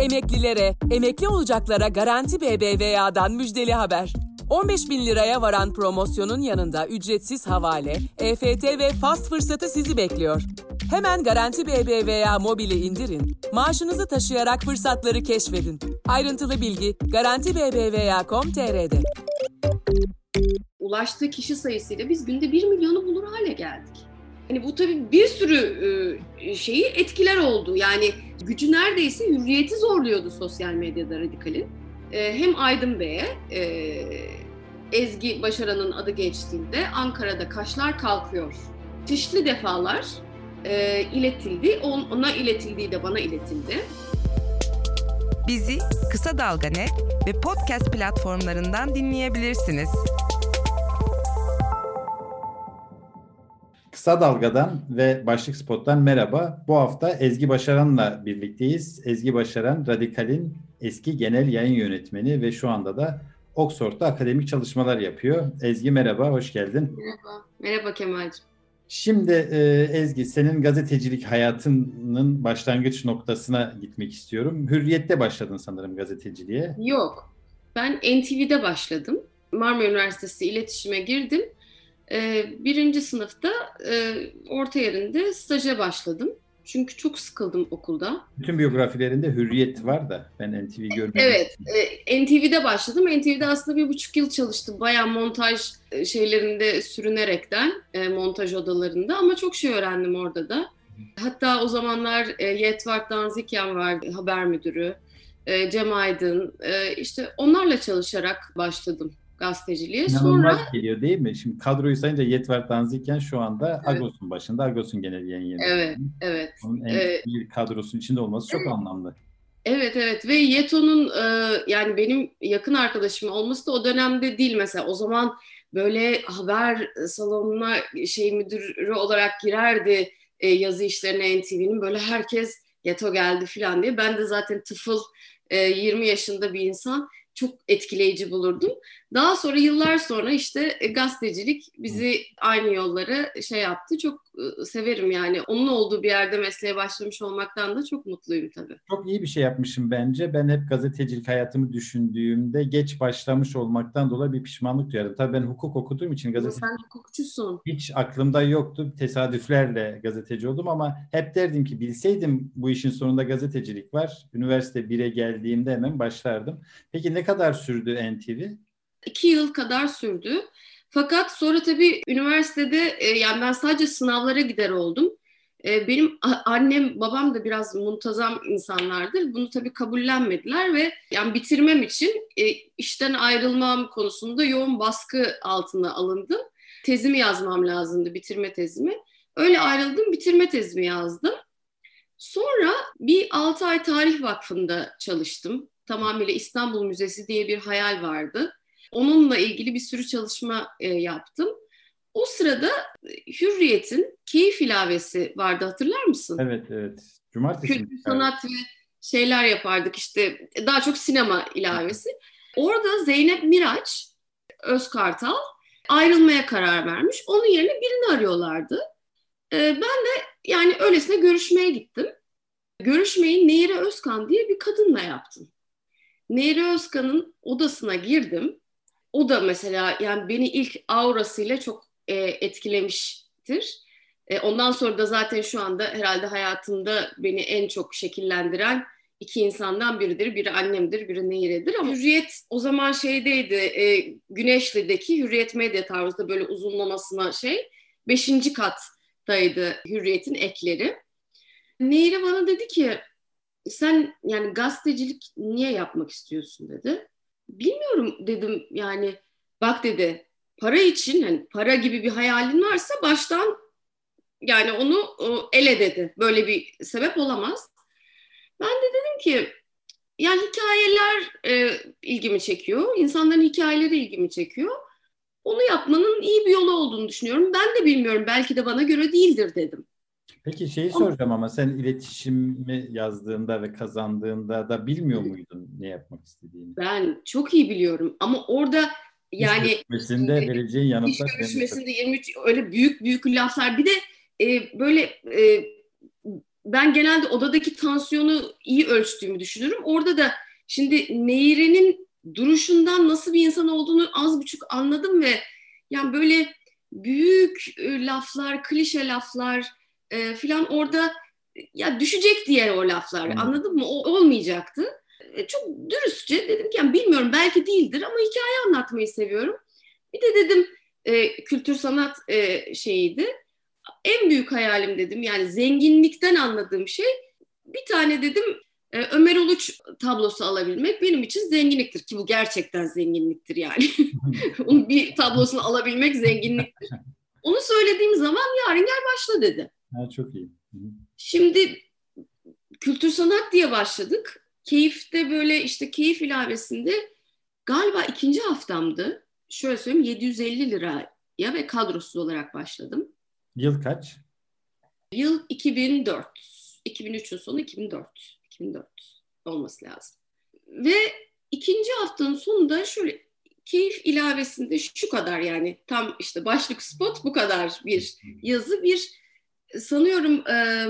Emeklilere, emekli olacaklara Garanti BBVA'dan müjdeli haber. 15 bin liraya varan promosyonun yanında ücretsiz havale, EFT ve fast fırsatı sizi bekliyor. Hemen Garanti BBVA mobili indirin, maaşınızı taşıyarak fırsatları keşfedin. Ayrıntılı bilgi Garanti BBVA.com.tr'de. Ulaştığı kişi sayısıyla biz günde 1 milyonu bulur hale geldik. Hani bu tabii bir sürü şeyi etkiler oldu. Yani gücü neredeyse hürriyeti zorluyordu sosyal medyada radikalin. Hem Aydın Bey'e Ezgi Başaran'ın adı geçtiğinde Ankara'da kaşlar kalkıyor. Çeşitli defalar iletildi. Ona iletildiği de bana iletildi. Bizi Kısa Dalga Net ve podcast platformlarından dinleyebilirsiniz. Kısa Dalga'dan ve Başlık Spot'tan merhaba. Bu hafta Ezgi Başaran'la birlikteyiz. Ezgi Başaran, Radikal'in eski genel yayın yönetmeni ve şu anda da Oxford'da akademik çalışmalar yapıyor. Ezgi merhaba, hoş geldin. Merhaba, merhaba Kemal'cim. Şimdi e, Ezgi, senin gazetecilik hayatının başlangıç noktasına gitmek istiyorum. Hürriyet'te başladın sanırım gazeteciliğe. Yok, ben NTV'de başladım. Marmara Üniversitesi iletişime girdim. E, birinci sınıfta e, orta yerinde staja başladım. Çünkü çok sıkıldım okulda. Bütün biyografilerinde hürriyet var da ben NTV görmedim. Evet, e, NTV'de başladım. NTV'de aslında bir buçuk yıl çalıştım. Bayağı montaj e, şeylerinde sürünerekten, e, montaj odalarında ama çok şey öğrendim orada da. Hatta o zamanlar e, Yetvart Danzikyan vardı, haber müdürü. E, Cem Aydın, e, işte onlarla çalışarak başladım gazeteciliğe. İnanılmaz Sonra geliyor değil mi? Şimdi kadroyu sayınca Yetver Danziken şu anda evet. Agos'un başında. Agos'un genel yayın yönetmeni. Evet, evet. Onun en evet. bir kadrosunun içinde olması çok evet. anlamlı. Evet evet ve Yeto'nun e, yani benim yakın arkadaşım olması da o dönemde değil mesela. O zaman böyle haber salonuna şey müdürü olarak girerdi e, yazı işlerine NTV'nin böyle herkes Yeto geldi falan diye. Ben de zaten tıfıl e, 20 yaşında bir insan çok etkileyici bulurdum. Daha sonra yıllar sonra işte e, gazetecilik bizi aynı yollara şey yaptı. Çok e, severim yani. Onun olduğu bir yerde mesleğe başlamış olmaktan da çok mutluyum tabii. Çok iyi bir şey yapmışım bence. Ben hep gazetecilik hayatımı düşündüğümde geç başlamış olmaktan dolayı bir pişmanlık duyarım. Tabii ben hukuk okuduğum için gazetecilik... Sen hukukçusun. Hiç aklımda yoktu. Tesadüflerle gazeteci oldum ama hep derdim ki bilseydim bu işin sonunda gazetecilik var. Üniversite 1'e geldiğimde hemen başlardım. Peki ne kadar sürdü NTV? iki yıl kadar sürdü. Fakat sonra tabii üniversitede e, yani ben sadece sınavlara gider oldum. E, benim annem babam da biraz muntazam insanlardır. Bunu tabii kabullenmediler ve yani bitirmem için e, işten ayrılmam konusunda yoğun baskı altına alındım. Tezimi yazmam lazımdı, bitirme tezimi. Öyle ayrıldım, bitirme tezimi yazdım. Sonra bir 6 ay Tarih Vakfı'nda çalıştım. Tamamıyla İstanbul Müzesi diye bir hayal vardı. Onunla ilgili bir sürü çalışma e, yaptım. O sırada e, Hürriyet'in keyif ilavesi vardı hatırlar mısın? Evet evet. Cumartesi Kültür, sanat ve şeyler yapardık işte daha çok sinema ilavesi. Orada Zeynep Miraç, Özkartal ayrılmaya karar vermiş. Onun yerine birini arıyorlardı. Ee, ben de yani öylesine görüşmeye gittim. Görüşmeyi Nehire Özkan diye bir kadınla yaptım. Nehire Özkan'ın odasına girdim o da mesela yani beni ilk aurasıyla çok e, etkilemiştir. E, ondan sonra da zaten şu anda herhalde hayatımda beni en çok şekillendiren iki insandan biridir. Biri annemdir, biri Nehire'dir. Ama Hürriyet o zaman şeydeydi, e, Güneşli'deki Hürriyet Medya tarzında böyle uzunlamasına şey. Beşinci kattaydı Hürriyet'in ekleri. Nehire bana dedi ki sen yani gazetecilik niye yapmak istiyorsun dedi bilmiyorum dedim yani bak dedi para için hani para gibi bir hayalin varsa baştan yani onu ele dedi. Böyle bir sebep olamaz. Ben de dedim ki yani hikayeler e, ilgimi çekiyor. İnsanların hikayeleri ilgimi çekiyor. Onu yapmanın iyi bir yolu olduğunu düşünüyorum. Ben de bilmiyorum. Belki de bana göre değildir dedim. Peki şeyi soracağım ama sen iletişimi yazdığında ve kazandığında da bilmiyor muydun ne yapmak istediğini? Ben çok iyi biliyorum ama orada yani iş görüşmesinde e, vereceğin yanıtlar. İş görüşmesinde 23 öyle büyük büyük laflar bir de e, böyle e, ben genelde odadaki tansiyonu iyi ölçtüğümü düşünürüm. Orada da şimdi Neyri'nin duruşundan nasıl bir insan olduğunu az buçuk anladım ve yani böyle büyük e, laflar, klişe laflar e, filan orada ya düşecek diye o laflar. Hmm. Anladın mı? O olmayacaktı. E, çok dürüstçe dedim ki yani bilmiyorum belki değildir ama hikaye anlatmayı seviyorum. Bir de dedim e, kültür sanat e, şeyiydi. En büyük hayalim dedim yani zenginlikten anladığım şey bir tane dedim e, Ömer Uluç tablosu alabilmek benim için zenginliktir ki bu gerçekten zenginliktir yani. Onun bir tablosunu alabilmek zenginliktir. Onu söylediğim zaman yarın gel başla dedi. Ha, çok iyi. Şimdi kültür sanat diye başladık. Keyifte böyle işte keyif ilavesinde galiba ikinci haftamdı. Şöyle söyleyeyim 750 liraya ve kadrosuz olarak başladım. Yıl kaç? Yıl 2004. 2003'ün sonu 2004. 2004 olması lazım. Ve ikinci haftanın sonunda şöyle keyif ilavesinde şu kadar yani tam işte başlık spot bu kadar bir yazı bir sanıyorum e,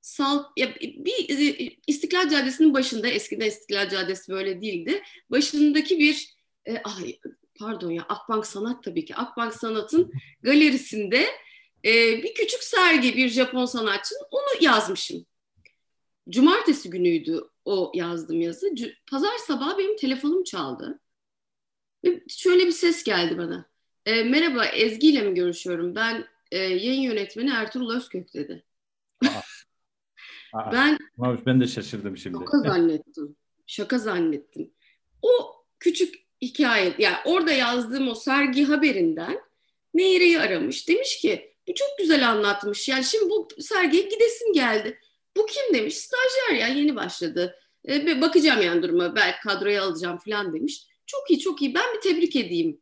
sal ya bir e, İstiklal Caddesi'nin başında eskiden İstiklal Caddesi böyle değildi. Başındaki bir e, ay pardon ya Akbank Sanat tabii ki Akbank Sanat'ın galerisinde e, bir küçük sergi bir Japon sanatçının onu yazmışım. Cumartesi günüydü o yazdığım yazı. Pazar sabahı benim telefonum çaldı. Ve şöyle bir ses geldi bana. E, merhaba Ezgi ile mi görüşüyorum? Ben e, yayın yönetmeni Ertuğrul Özkök dedi. Aa. Aa. ben ben de şaşırdım şimdi. Şaka zannettim. Şaka zannettim. O küçük hikaye, yani orada yazdığım o sergi haberinden Nehir'i aramış. Demiş ki bu çok güzel anlatmış. Yani şimdi bu sergiye gidesim geldi. Bu kim demiş? Stajyer ya yeni başladı. E, bakacağım yani duruma belki kadroya alacağım falan demiş. Çok iyi çok iyi ben bir tebrik edeyim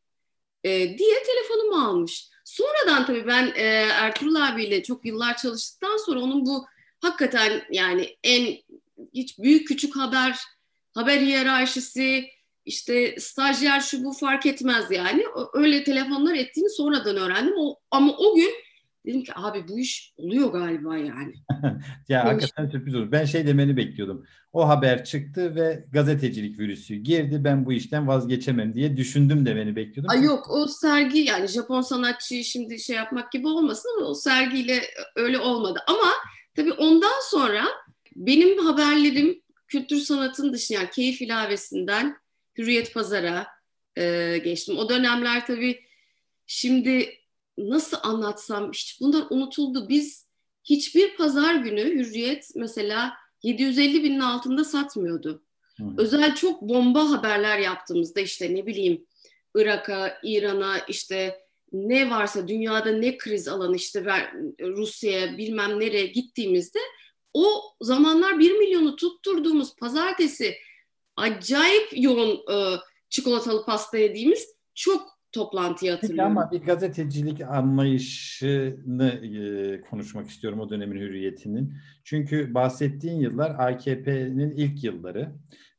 e, diye telefonumu almış. Sonradan tabii ben e, Ertuğrul abiyle çok yıllar çalıştıktan sonra onun bu hakikaten yani en hiç büyük küçük haber haber hiyerarşisi işte stajyer şu bu fark etmez yani. Öyle telefonlar ettiğini sonradan öğrendim. O, ama o gün Dedim ki abi bu iş oluyor galiba yani. ya o hakikaten sürpriz oldu. Ben şey demeni bekliyordum. O haber çıktı ve gazetecilik virüsü girdi. Ben bu işten vazgeçemem diye düşündüm demeni bekliyordum. Ay yok o sergi yani Japon sanatçıyı şimdi şey yapmak gibi olmasın ama o sergiyle öyle olmadı. Ama tabii ondan sonra benim haberlerim kültür sanatın dışında yani keyif ilavesinden Hürriyet Pazar'a e, geçtim. O dönemler tabii şimdi nasıl anlatsam hiç bunlar unutuldu. Biz hiçbir pazar günü Hürriyet mesela 750 binin altında satmıyordu. Hı. Özel çok bomba haberler yaptığımızda işte ne bileyim Irak'a, İran'a işte ne varsa dünyada ne kriz alanı işte Rusya'ya bilmem nereye gittiğimizde o zamanlar 1 milyonu tutturduğumuz pazartesi acayip yoğun e, çikolatalı pasta yediğimiz çok toplantıyı hatırlıyorum. Peki ama bir gazetecilik anlayışını e, konuşmak istiyorum o dönemin hürriyetinin. Çünkü bahsettiğin yıllar AKP'nin ilk yılları.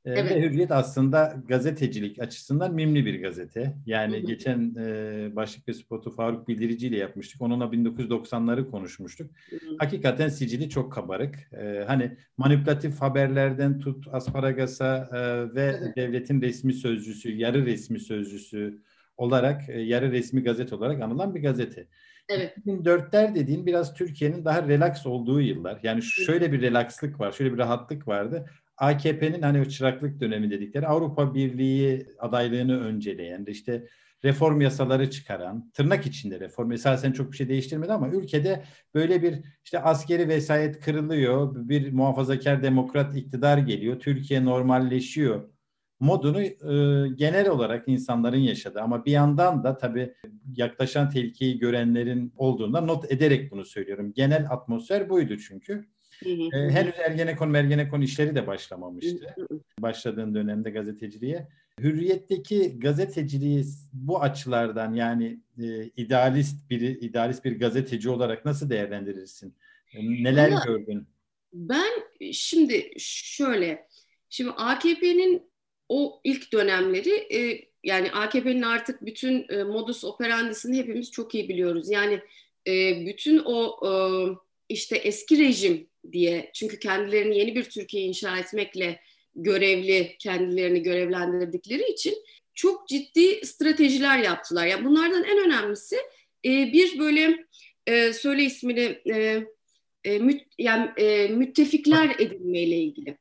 E, evet. Ve Hürriyet aslında gazetecilik açısından mimli bir gazete. Yani hı hı. geçen e, başlık ve spotu Faruk Bildirici ile yapmıştık. Onunla 1990'ları konuşmuştuk. Hı hı. Hakikaten sicili çok kabarık. E, hani manipülatif haberlerden tut Asparagasa e, ve hı hı. devletin resmi sözcüsü, yarı resmi sözcüsü, olarak e, yarı resmi gazete olarak anılan bir gazete. Evet. 2004'ler dediğin biraz Türkiye'nin daha relax olduğu yıllar. Yani şöyle bir relakslık var, şöyle bir rahatlık vardı. AKP'nin hani o çıraklık dönemi dedikleri Avrupa Birliği adaylığını önceleyen, işte reform yasaları çıkaran, tırnak içinde reform esasen çok bir şey değiştirmedi ama ülkede böyle bir işte askeri vesayet kırılıyor, bir muhafazakar demokrat iktidar geliyor, Türkiye normalleşiyor modunu e, genel olarak insanların yaşadığı ama bir yandan da tabii yaklaşan tehlikeyi görenlerin olduğunda not ederek bunu söylüyorum. Genel atmosfer buydu çünkü. Hı hı. E, henüz Ergenekon Mergenekon işleri de başlamamıştı. Hı. Başladığın dönemde gazeteciliğe. Hürriyet'teki gazeteciliği bu açılardan yani e, idealist bir idealist bir gazeteci olarak nasıl değerlendirirsin? E, neler Ama gördün? Ben şimdi şöyle Şimdi AKP'nin o ilk dönemleri e, yani AKP'nin artık bütün e, modus operandisini hepimiz çok iyi biliyoruz. Yani e, bütün o e, işte eski rejim diye. Çünkü kendilerini yeni bir Türkiye inşa etmekle görevli, kendilerini görevlendirdikleri için çok ciddi stratejiler yaptılar. Yani bunlardan en önemlisi e, bir böyle e, söyle ismini e, e, müt, yani e, müttefikler edinmeyle ilgili.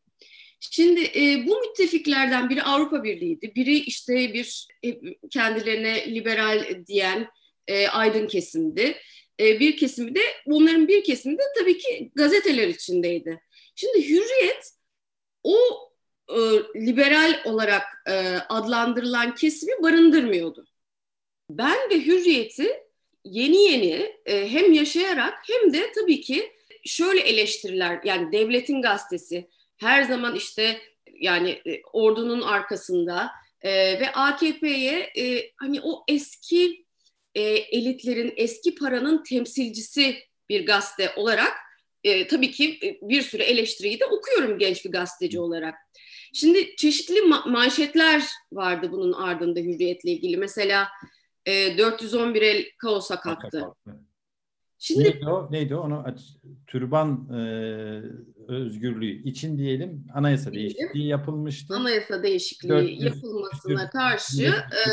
Şimdi e, bu müttefiklerden biri Avrupa Birliği'ydi. Biri işte bir e, kendilerine liberal diyen e, aydın kesimdi. E, bir kesimi de bunların bir kesimi de tabii ki gazeteler içindeydi. Şimdi Hürriyet o e, liberal olarak e, adlandırılan kesimi barındırmıyordu. Ben de Hürriyet'i yeni yeni e, hem yaşayarak hem de tabii ki şöyle eleştiriler yani devletin gazetesi her zaman işte yani e, ordunun arkasında e, ve AKP'ye e, hani o eski e, elitlerin eski paranın temsilcisi bir gazete olarak e, tabii ki e, bir sürü eleştiriyi de okuyorum genç bir gazeteci olarak. Şimdi çeşitli ma- manşetler vardı bunun ardında hürriyetle ilgili. Mesela e, 411 el kaosa kalktı. Şimdi neydi o? Neydi o? Onu aç, türban e, özgürlüğü için diyelim anayasa değişikliği yapılmıştı. Anayasa değişikliği 400, yapılmasına karşı e,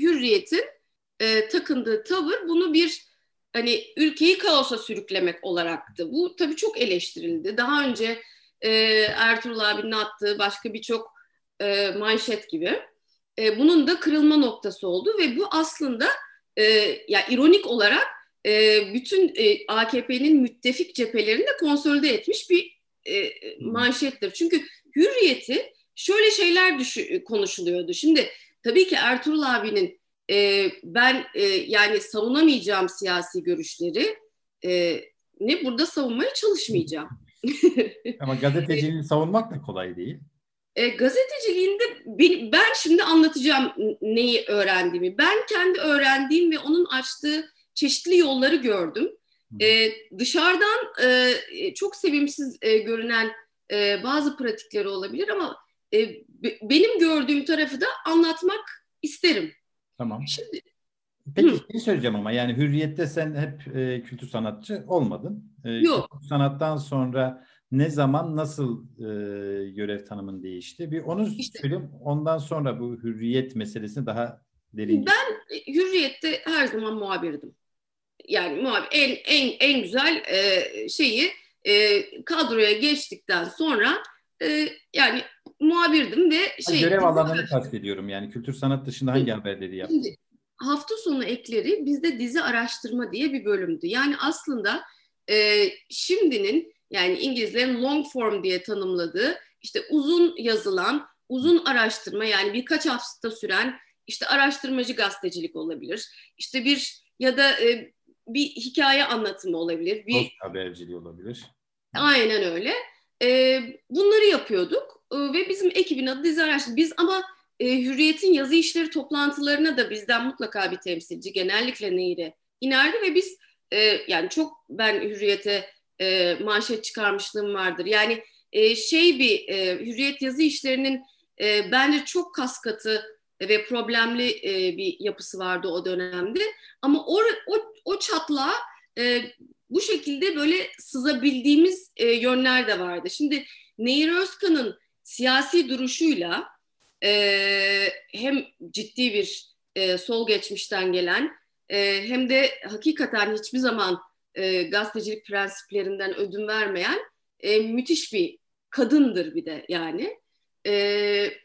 hürriyetin e, takındığı tavır bunu bir hani ülkeyi kaosa sürüklemek olaraktı. Bu tabii çok eleştirildi. Daha önce e, Ertuğrul abinin attığı başka birçok e, manşet gibi. E, bunun da kırılma noktası oldu ve bu aslında e, ya ironik olarak e, bütün e, AKP'nin müttefik cephelerini de konsolide etmiş bir e, manşettir. Çünkü hürriyeti şöyle şeyler düşü, konuşuluyordu. Şimdi tabii ki Ertuğrul abinin e, ben e, yani savunamayacağım siyasi görüşleri e, ne burada savunmaya çalışmayacağım. Ama gazeteciliğini savunmak da kolay değil. E, gazeteciliğinde ben şimdi anlatacağım neyi öğrendiğimi. Ben kendi öğrendiğim ve onun açtığı çeşitli yolları gördüm. E, dışarıdan e, çok sevimsiz e, görünen e, bazı pratikleri olabilir ama e, be, benim gördüğüm tarafı da anlatmak isterim. Tamam. Şimdi, Peki Hı. şey söyleyeceğim ama yani Hürriyet'te sen hep e, kültür sanatçı olmadın. E, Yok. Kültür sanattan sonra ne zaman nasıl e, görev tanımın değişti? Bir onu işte, söyleyeyim. Ondan sonra bu hürriyet meselesini daha derin. Ben e, hürriyette her zaman muhabirdim. Yani en en en güzel e, şeyi e, kadroya geçtikten sonra e, yani muhabirdim ve şey görev alanını kastediyorum. Yani kültür sanat dışında hangi haberleri yaptın? Şimdi, hafta sonu ekleri bizde dizi araştırma diye bir bölümdü. Yani aslında e, şimdinin yani İngilizlerin long form diye tanımladığı işte uzun yazılan, uzun araştırma yani birkaç hafta süren işte araştırmacı gazetecilik olabilir. İşte bir ya da e, bir hikaye anlatımı olabilir. Bir Post haberciliği olabilir. Aynen öyle. E, bunları yapıyorduk e, ve bizim ekibin adı dizi araştırma. Biz ama e, Hürriyet'in yazı işleri toplantılarına da bizden mutlaka bir temsilci, genellikle Nehir'e inerdi ve biz e, yani çok ben Hürriyet'e e, manşet çıkarmışlığım vardır. Yani e, şey bir e, Hürriyet yazı işlerinin e, bence çok kaskatı ve problemli e, bir yapısı vardı o dönemde. Ama o, o, o çatlağa e, bu şekilde böyle sızabildiğimiz e, yönler de vardı. Şimdi Nehir Özkan'ın siyasi duruşuyla e, hem ciddi bir e, sol geçmişten gelen e, hem de hakikaten hiçbir zaman e, gazetecilik prensiplerinden ödün vermeyen e, müthiş bir kadındır bir de yani. E,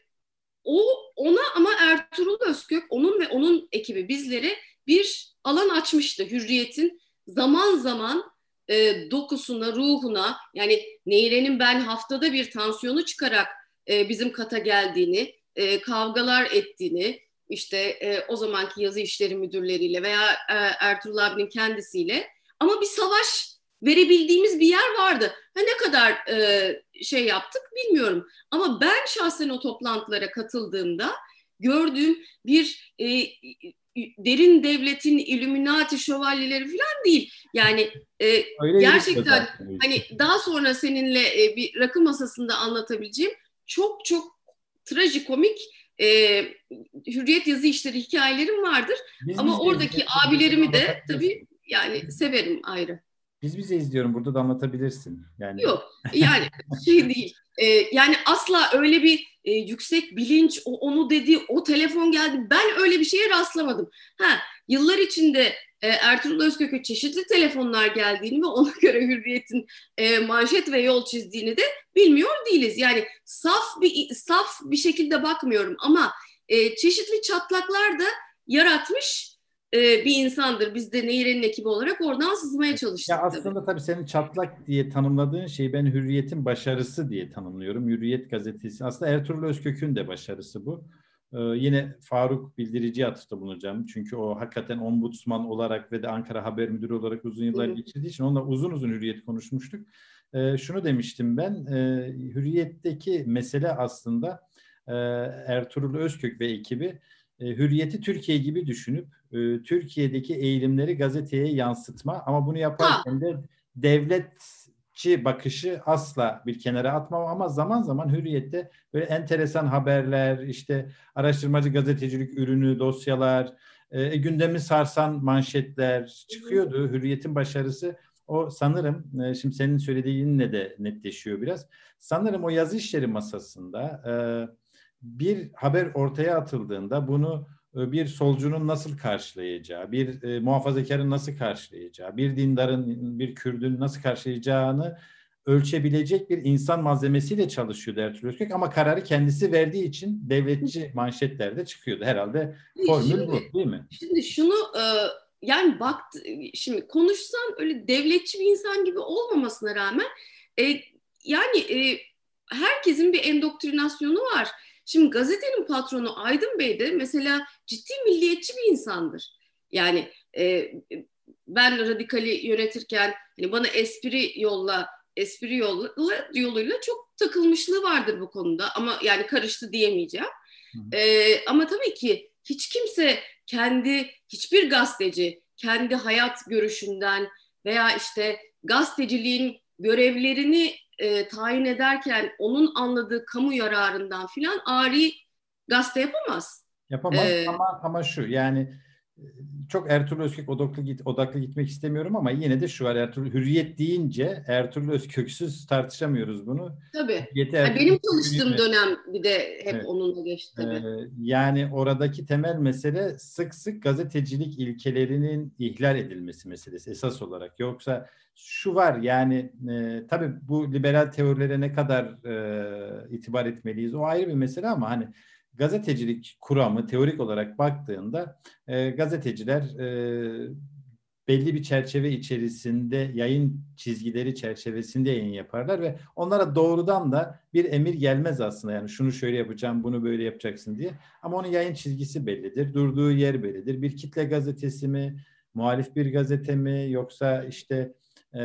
o ona ama Ertuğrul Özkök onun ve onun ekibi bizlere bir alan açmıştı hürriyetin. Zaman zaman e, dokusuna, ruhuna yani Neyre'nin ben haftada bir tansiyonu çıkarak e, bizim kata geldiğini, e, kavgalar ettiğini, işte e, o zamanki yazı işleri müdürleriyle veya e, Ertuğrul abinin kendisiyle. Ama bir savaş verebildiğimiz bir yer vardı. Ha ne kadar e, şey yaptık bilmiyorum. Ama ben şahsen o toplantılara katıldığımda gördüğüm bir e, derin devletin Illuminati şövalyeleri falan değil. Yani e, gerçekten hani daha sonra seninle e, bir rakı masasında anlatabileceğim çok çok trajikomik e, hürriyet yazı işleri hikayelerim vardır. Biz Ama oradaki abilerimi de tabii yani severim ayrı. Biz bize izliyorum. Burada da anlatabilirsin. Yani Yok. Yani şey değil. Ee, yani asla öyle bir e, yüksek bilinç o, onu dedi, o telefon geldi. Ben öyle bir şeye rastlamadım. Ha, yıllar içinde e, Ertuğrul Özkök'e çeşitli telefonlar geldiğini ve ona göre Hürriyet'in e, manşet ve yol çizdiğini de bilmiyor değiliz. Yani saf bir saf bir şekilde bakmıyorum ama e, çeşitli çatlaklar da yaratmış e, bir insandır. Biz de Nehir'in ekibi olarak oradan sızmaya çalıştık. Ya aslında tabii. tabii senin çatlak diye tanımladığın şeyi ben Hürriyet'in başarısı diye tanımlıyorum. Hürriyet gazetesi. Aslında Ertuğrul Özkök'ün de başarısı bu. Ee, yine Faruk Bildirici atıfta bulunacağım. Çünkü o hakikaten ombudsman olarak ve de Ankara Haber Müdürü olarak uzun yıllar geçirdiği için onunla uzun uzun Hürriyet konuşmuştuk. Ee, şunu demiştim ben, e, Hürriyet'teki mesele aslında e, Ertuğrul Özkök ve ekibi Hürriyet'i Türkiye gibi düşünüp e, Türkiye'deki eğilimleri gazeteye yansıtma ama bunu yaparken de devletçi bakışı asla bir kenara atmam ama zaman zaman Hürriyet'te böyle enteresan haberler, işte araştırmacı gazetecilik ürünü, dosyalar, e, gündemi sarsan manşetler çıkıyordu. Hürriyet'in başarısı o sanırım e, şimdi senin söylediğinle de netleşiyor biraz. Sanırım o yazı işleri masasında e, bir haber ortaya atıldığında bunu e, bir solcunun nasıl karşılayacağı, bir e, muhafazakarın nasıl karşılayacağı, bir dindarın, bir Kürdün nasıl karşılayacağını ölçebilecek bir insan malzemesiyle çalışıyordu Ertuğrul Özkök ama kararı kendisi verdiği için devletçi manşetlerde çıkıyordu. Herhalde formül şimdi, bu değil mi? Şimdi şunu e, yani bak şimdi konuşsan öyle devletçi bir insan gibi olmamasına rağmen e, yani e, herkesin bir endoktrinasyonu var Şimdi gazetenin patronu Aydın Bey de mesela ciddi milliyetçi bir insandır. Yani e, ben radikali yönetirken hani bana espri yolla espri yolla, yoluyla çok takılmışlığı vardır bu konuda ama yani karıştı diyemeyeceğim. E, ama tabii ki hiç kimse kendi hiçbir gazeteci kendi hayat görüşünden veya işte gazeteciliğin görevlerini e, tayin ederken onun anladığı kamu yararından filan ari gazete yapamaz. Yapamaz ee, ama ama şu yani çok Ertuğrul Özkök odaklı, git, odaklı gitmek istemiyorum ama yine de şu var Ertuğrul Hürriyet deyince Ertuğrul Özköksüz tartışamıyoruz bunu. Tabii. yani benim çalıştığım Hürriyet. dönem bir de hep evet. onunla geçti tabii. Ee, yani oradaki temel mesele sık sık gazetecilik ilkelerinin ihlal edilmesi meselesi esas olarak. Yoksa şu var yani e, tabii bu liberal teorilere ne kadar e, itibar etmeliyiz o ayrı bir mesele ama hani gazetecilik kuramı teorik olarak baktığında e, gazeteciler e, belli bir çerçeve içerisinde yayın çizgileri çerçevesinde yayın yaparlar ve onlara doğrudan da bir emir gelmez aslında. Yani şunu şöyle yapacağım bunu böyle yapacaksın diye. Ama onun yayın çizgisi bellidir durduğu yer bellidir. Bir kitle gazetesi mi muhalif bir gazete mi yoksa işte e,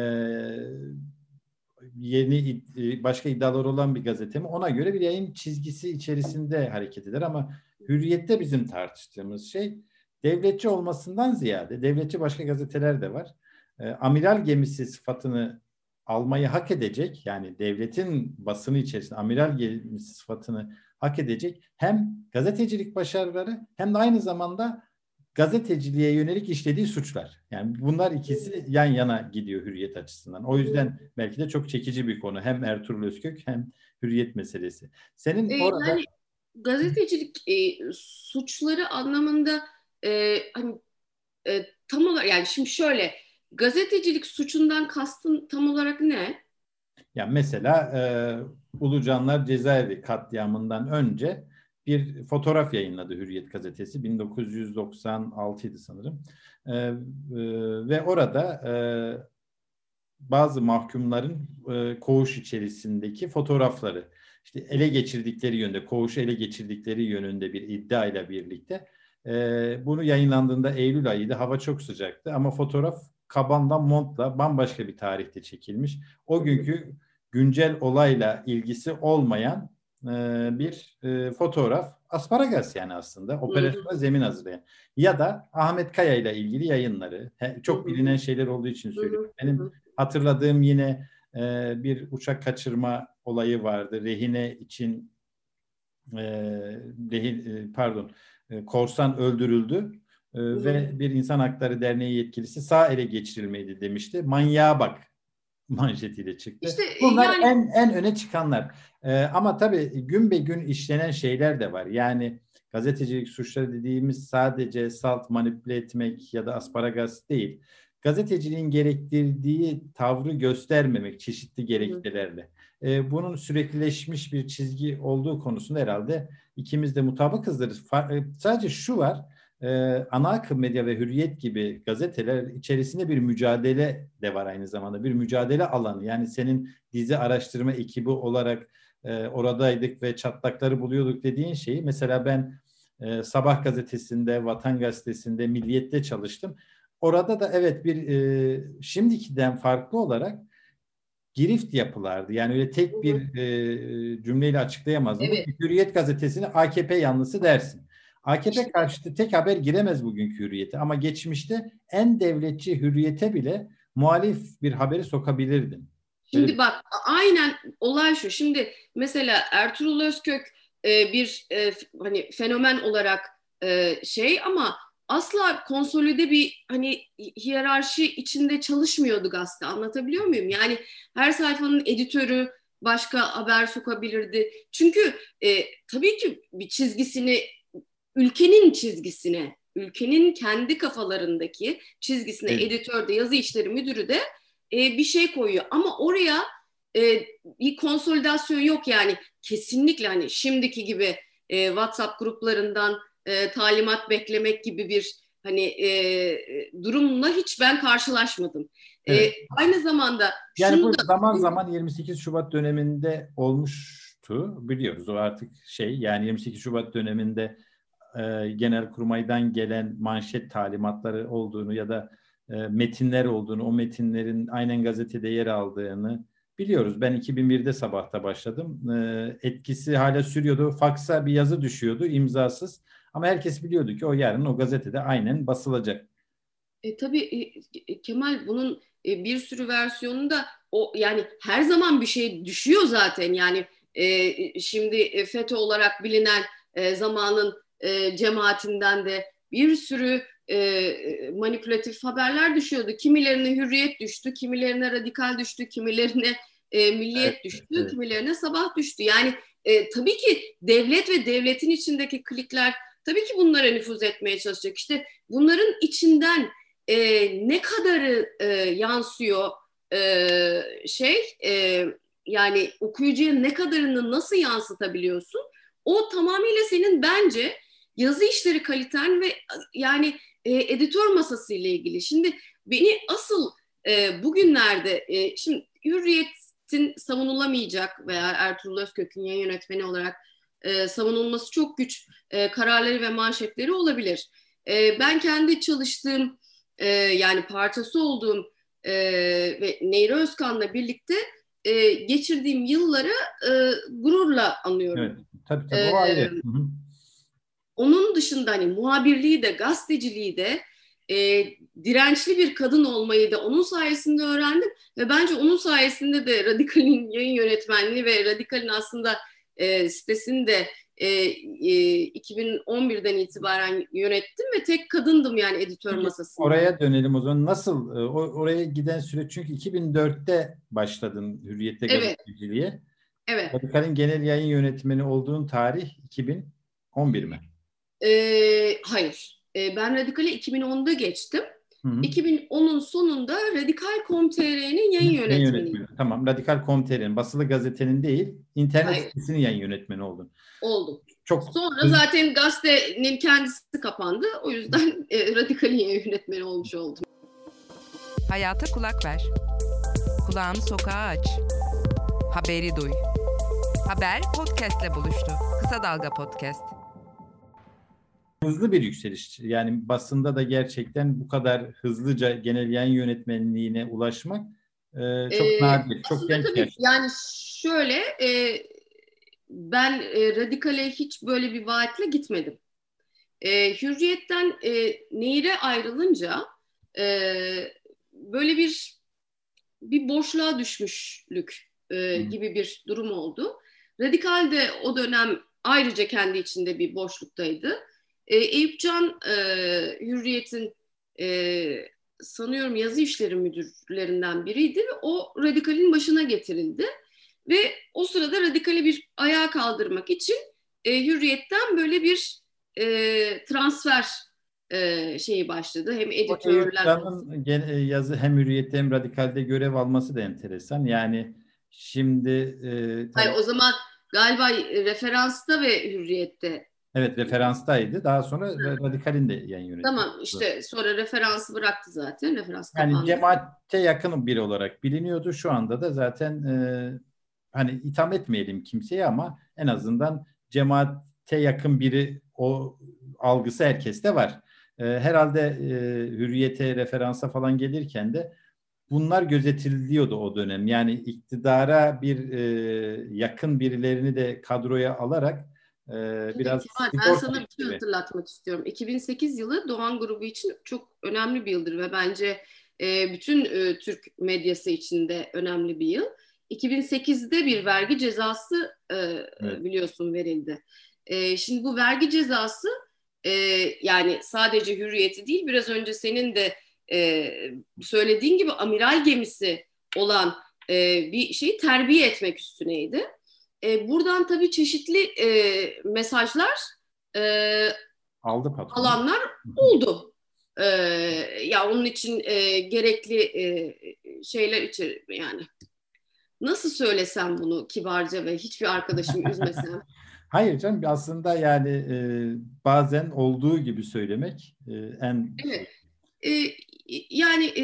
yeni başka iddialar olan bir gazete mi? Ona göre bir yayın çizgisi içerisinde hareket eder ama hürriyette bizim tartıştığımız şey devletçi olmasından ziyade devletçi başka gazeteler de var. E, amiral gemisi sıfatını almayı hak edecek yani devletin basını içerisinde amiral gemisi sıfatını hak edecek hem gazetecilik başarıları hem de aynı zamanda gazeteciliğe yönelik işlediği suçlar. Yani bunlar ikisi yan yana gidiyor hürriyet açısından. O yüzden belki de çok çekici bir konu. Hem Ertuğrul Özkök hem hürriyet meselesi. Senin ee, orada... Yani gazetecilik e, suçları anlamında e, hani e, tam olarak yani şimdi şöyle gazetecilik suçundan kastın tam olarak ne? Ya mesela e, Ulucanlar Cezaevi katliamından önce bir fotoğraf yayınladı Hürriyet gazetesi. 1996 idi sanırım. E, e, ve orada e, bazı mahkumların e, koğuş içerisindeki fotoğrafları işte ele geçirdikleri yönde koğuşu ele geçirdikleri yönünde bir iddia ile birlikte e, bunu yayınlandığında Eylül ayıydı. Hava çok sıcaktı ama fotoğraf kabandan montla bambaşka bir tarihte çekilmiş. O günkü güncel olayla ilgisi olmayan e, bir e, fotoğraf asparagas yani aslında operasyona zemin hazırlayan. Ya da Ahmet Kaya ile ilgili yayınları. çok bilinen şeyler olduğu için söylüyorum. Benim hatırladığım yine e, bir uçak kaçırma olayı vardı. Rehine için e, rehin, e, pardon e, korsan öldürüldü. e, ve bir insan hakları derneği yetkilisi sağ ele geçirilmeydi demişti. Manyağa bak manşetiyle çıktı. İşte, Bunlar yani... en en öne çıkanlar. Ee, ama tabii gün be gün işlenen şeyler de var. Yani gazetecilik suçları dediğimiz sadece salt manipüle etmek ya da asparagas değil. Gazeteciliğin gerektirdiği tavrı göstermemek çeşitli gerekçelerle. Ee, bunun süreklileşmiş bir çizgi olduğu konusunda herhalde ikimiz de mutabıkızdır. E, sadece şu var e, ana akım medya ve hürriyet gibi gazeteler içerisinde bir mücadele de var aynı zamanda. Bir mücadele alanı. Yani senin dizi araştırma ekibi olarak e, oradaydık ve çatlakları buluyorduk dediğin şeyi. Mesela ben e, Sabah gazetesinde, Vatan gazetesinde, Milliyet'te çalıştım. Orada da evet bir e, şimdikiden farklı olarak girift yapılardı. Yani öyle tek bir e, cümleyle açıklayamazdım. Evet. Hürriyet gazetesini AKP yanlısı dersin. AKP karşıtı tek haber giremez bugünkü hürriyete ama geçmişte en devletçi hürriyete bile muhalif bir haberi sokabilirdin. Şimdi Öyle... bak aynen olay şu. Şimdi mesela Ertuğrul Özkök e, bir e, hani fenomen olarak e, şey ama asla konsolide bir hani hiyerarşi içinde çalışmıyordu gazete. Anlatabiliyor muyum? Yani her sayfanın editörü başka haber sokabilirdi. Çünkü e, tabii ki bir çizgisini ülkenin çizgisine, ülkenin kendi kafalarındaki çizgisine evet. editör de yazı işleri müdürü de e, bir şey koyuyor. Ama oraya e, bir konsolidasyon yok yani kesinlikle hani şimdiki gibi e, WhatsApp gruplarından e, talimat beklemek gibi bir hani e, durumla hiç ben karşılaşmadım. E, evet. E, aynı zamanda yani bu da, zaman zaman 28 Şubat döneminde olmuştu biliyoruz o artık şey yani 28 Şubat döneminde e, Genelkurmay'dan gelen manşet talimatları olduğunu ya da e, metinler olduğunu, o metinlerin aynen gazetede yer aldığını biliyoruz. Ben 2001'de sabahta başladım. E, etkisi hala sürüyordu. Faksa bir yazı düşüyordu imzasız. Ama herkes biliyordu ki o yarın o gazetede aynen basılacak. E, tabii e, Kemal bunun e, bir sürü versiyonunda o yani her zaman bir şey düşüyor zaten. Yani e, şimdi e, FETÖ olarak bilinen e, zamanın e, cemaatinden de bir sürü e, manipülatif haberler düşüyordu. Kimilerine hürriyet düştü, kimilerine radikal düştü, kimilerine e, milliyet evet, düştü, evet. kimilerine sabah düştü. Yani e, tabii ki devlet ve devletin içindeki klikler tabii ki bunlara nüfuz etmeye çalışacak. İşte bunların içinden e, ne kadarı e, yansıyor e, şey e, yani okuyucuya ne kadarını nasıl yansıtabiliyorsun? O tamamıyla senin bence yazı işleri kaliten ve yani e, editör masası ile ilgili. Şimdi beni asıl e, bugünlerde e, şimdi hürriyetin savunulamayacak veya Ertuğrul Özkök'ün yayın yönetmeni olarak e, savunulması çok güç e, kararları ve manşetleri olabilir. E, ben kendi çalıştığım e, yani parçası olduğum e, ve Neyri Özkan'la birlikte e, geçirdiğim yılları e, gururla anıyorum. Evet, tabii tabii o ayrı. Hı hı. Onun dışında hani muhabirliği de gazeteciliği de e, dirençli bir kadın olmayı da onun sayesinde öğrendim ve bence onun sayesinde de Radikal'in yayın yönetmenliği ve Radikal'in aslında e, sitesini de e, e, 2011'den itibaren yönettim ve tek kadındım yani editör masasında. Oraya dönelim o zaman. Nasıl e, oraya giden süreç çünkü 2004'te başladın Hürriyet'te evet. gazeteciliğe. Evet. Radikal'in genel yayın yönetmeni olduğun tarih 2011 mi? E, hayır. E, ben Radikal'e 2010'da geçtim. Hı hı. 2010'un sonunda Radikal.com.tr'nin yayın yönetmeniyim. Tamam. Radikal.com.tr'nin basılı gazetenin değil, internet Hayır. sitesinin yayın yönetmeni oldun. Oldum. Çok Sonra zaten gazetenin kendisi kapandı. O yüzden e, Radikal'in yayın yönetmeni olmuş oldum. Hayata kulak ver. Kulağını sokağa aç. Haberi duy. Haber podcastle buluştu. Kısa Dalga Podcast hızlı bir yükseliş. Yani basında da gerçekten bu kadar hızlıca genel yayın yönetmenliğine ulaşmak e, çok ee, nadir, çok genç tabii. Yani şöyle e, ben e, radikale hiç böyle bir vaatle gitmedim. E, hürriyetten e, Nehir'e ayrılınca e, böyle bir bir boşluğa düşmüşlük e, gibi bir durum oldu. Radikal de o dönem ayrıca kendi içinde bir boşluktaydı. E, Eyüp Can e, Hürriyet'in e, sanıyorum yazı işleri müdürlerinden biriydi ve o radikalin başına getirildi. Ve o sırada radikali bir ayağa kaldırmak için e, Hürriyet'ten böyle bir e, transfer e, şeyi başladı. Hem editörler... E, yazı hem Hürriyet'te hem Radikal'de görev alması da enteresan. Yani şimdi... E, tabii... Hayır, o zaman galiba referansta ve Hürriyet'te Evet referanstaydı. Daha sonra Hı. Radikal'in de yayın yönetmeni. Tamam işte sonra referansı bıraktı zaten. Referans yani kapandı. cemaate yakın biri olarak biliniyordu. Şu anda da zaten e, hani itham etmeyelim kimseye ama en azından cemaate yakın biri o algısı herkeste var. E, herhalde e, hürriyete, referansa falan gelirken de bunlar gözetiliyordu o dönem. Yani iktidara bir e, yakın birilerini de kadroya alarak e, biraz Kemal, ben sana bir şey hatırlatmak istiyorum. 2008 yılı Doğan grubu için çok önemli bir yıldır ve bence e, bütün e, Türk medyası için de önemli bir yıl. 2008'de bir vergi cezası e, evet. biliyorsun verildi. E, şimdi bu vergi cezası e, yani sadece hürriyeti değil biraz önce senin de e, söylediğin gibi amiral gemisi olan e, bir şeyi terbiye etmek üstüneydi. E, buradan tabii çeşitli e, mesajlar e, aldı patron. alanlar oldu. E, ya onun için e, gerekli e, şeyler için yani nasıl söylesem bunu kibarca ve hiçbir arkadaşımı üzmesem. Hayır canım aslında yani e, bazen olduğu gibi söylemek e, en evet. E, yani e,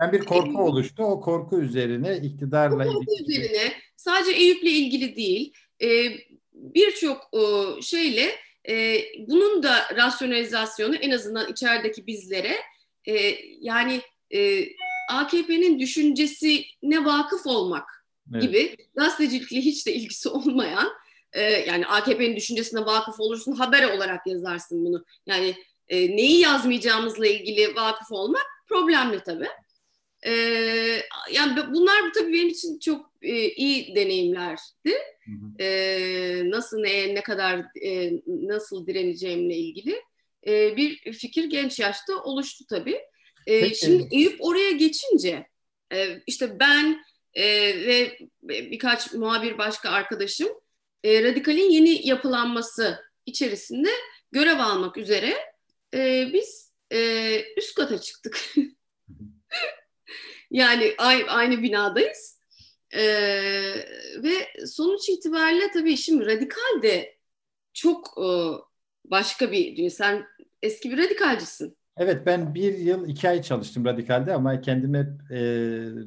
yani bir korku e, oluştu. O korku üzerine iktidarla korku ilgili... üzerine sadece Eyüp'le ilgili değil e, birçok şeyle e, bunun da rasyonalizasyonu en azından içerideki bizlere e, yani AKP'nin düşüncesine vakıf olmak evet. gibi gazetecilikle hiç de ilgisi olmayan yani AKP'nin düşüncesine vakıf olursun haber olarak yazarsın bunu. Yani neyi yazmayacağımızla ilgili vakıf olmak problemli tabii. E, yani bunlar tabii benim için çok e, iyi deneyimlerdi. Hı hı. E, nasıl neye ne kadar e, nasıl direneceğimle ilgili e, bir fikir genç yaşta oluştu tabii. E, şimdi Eyüp oraya geçince e, işte ben e, ve birkaç muhabir başka arkadaşım e, radikalin yeni yapılanması içerisinde görev almak üzere e, biz e, üst kata çıktık. yani aynı, binadayız. E, ve sonuç itibariyle tabii şimdi radikal de çok e, başka bir dünya. Sen eski bir radikalcisin. Evet ben bir yıl iki ay çalıştım Radikal'de ama kendime e,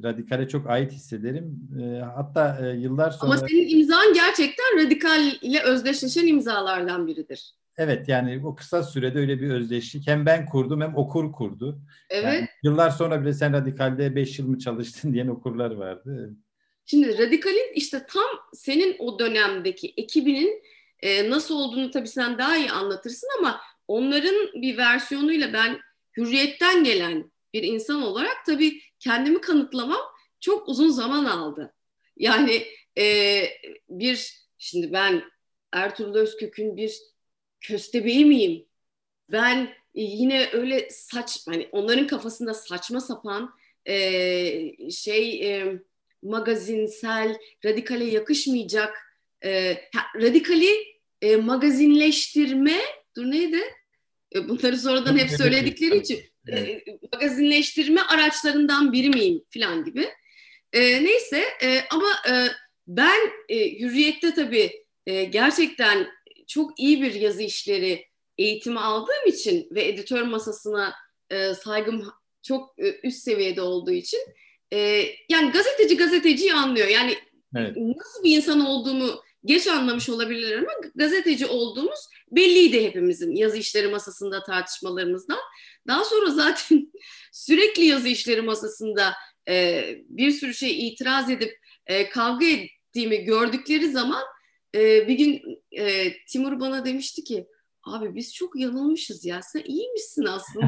Radikal'e çok ait hissederim. E, hatta e, yıllar sonra... Ama senin imzan gerçekten Radikal ile özdeşleşen imzalardan biridir. Evet yani o kısa sürede öyle bir özdeşlik hem ben kurdum hem okur kurdu. Evet. Yani yıllar sonra bile sen Radikal'de beş yıl mı çalıştın diyen okurlar vardı. Şimdi Radikal'in işte tam senin o dönemdeki ekibinin e, nasıl olduğunu tabii sen daha iyi anlatırsın ama onların bir versiyonuyla ben hürriyetten gelen bir insan olarak tabii kendimi kanıtlamam çok uzun zaman aldı. Yani e, bir şimdi ben Ertuğrul Özkök'ün bir köstebeği miyim? Ben e, yine öyle saç hani onların kafasında saçma sapan e, şey e, magazinsel radikale yakışmayacak e, radikali e, magazinleştirme dur neydi? E, bunları sonradan hep söyledikleri için e, magazinleştirme araçlarından biri miyim falan gibi. E, neyse e, ama e, ben e, Hürriyet'te tabii e, gerçekten çok iyi bir yazı işleri eğitimi aldığım için ve editör masasına e, saygım çok e, üst seviyede olduğu için e, yani gazeteci gazeteciyi anlıyor. Yani evet. nasıl bir insan olduğumu geç anlamış olabilirler ama gazeteci olduğumuz belliydi hepimizin yazı işleri masasında tartışmalarımızdan. Daha sonra zaten sürekli yazı işleri masasında e, bir sürü şey itiraz edip e, kavga ettiğimi gördükleri zaman e, bir gün e, Timur bana demişti ki abi biz çok yanılmışız ya sen iyi misin aslında.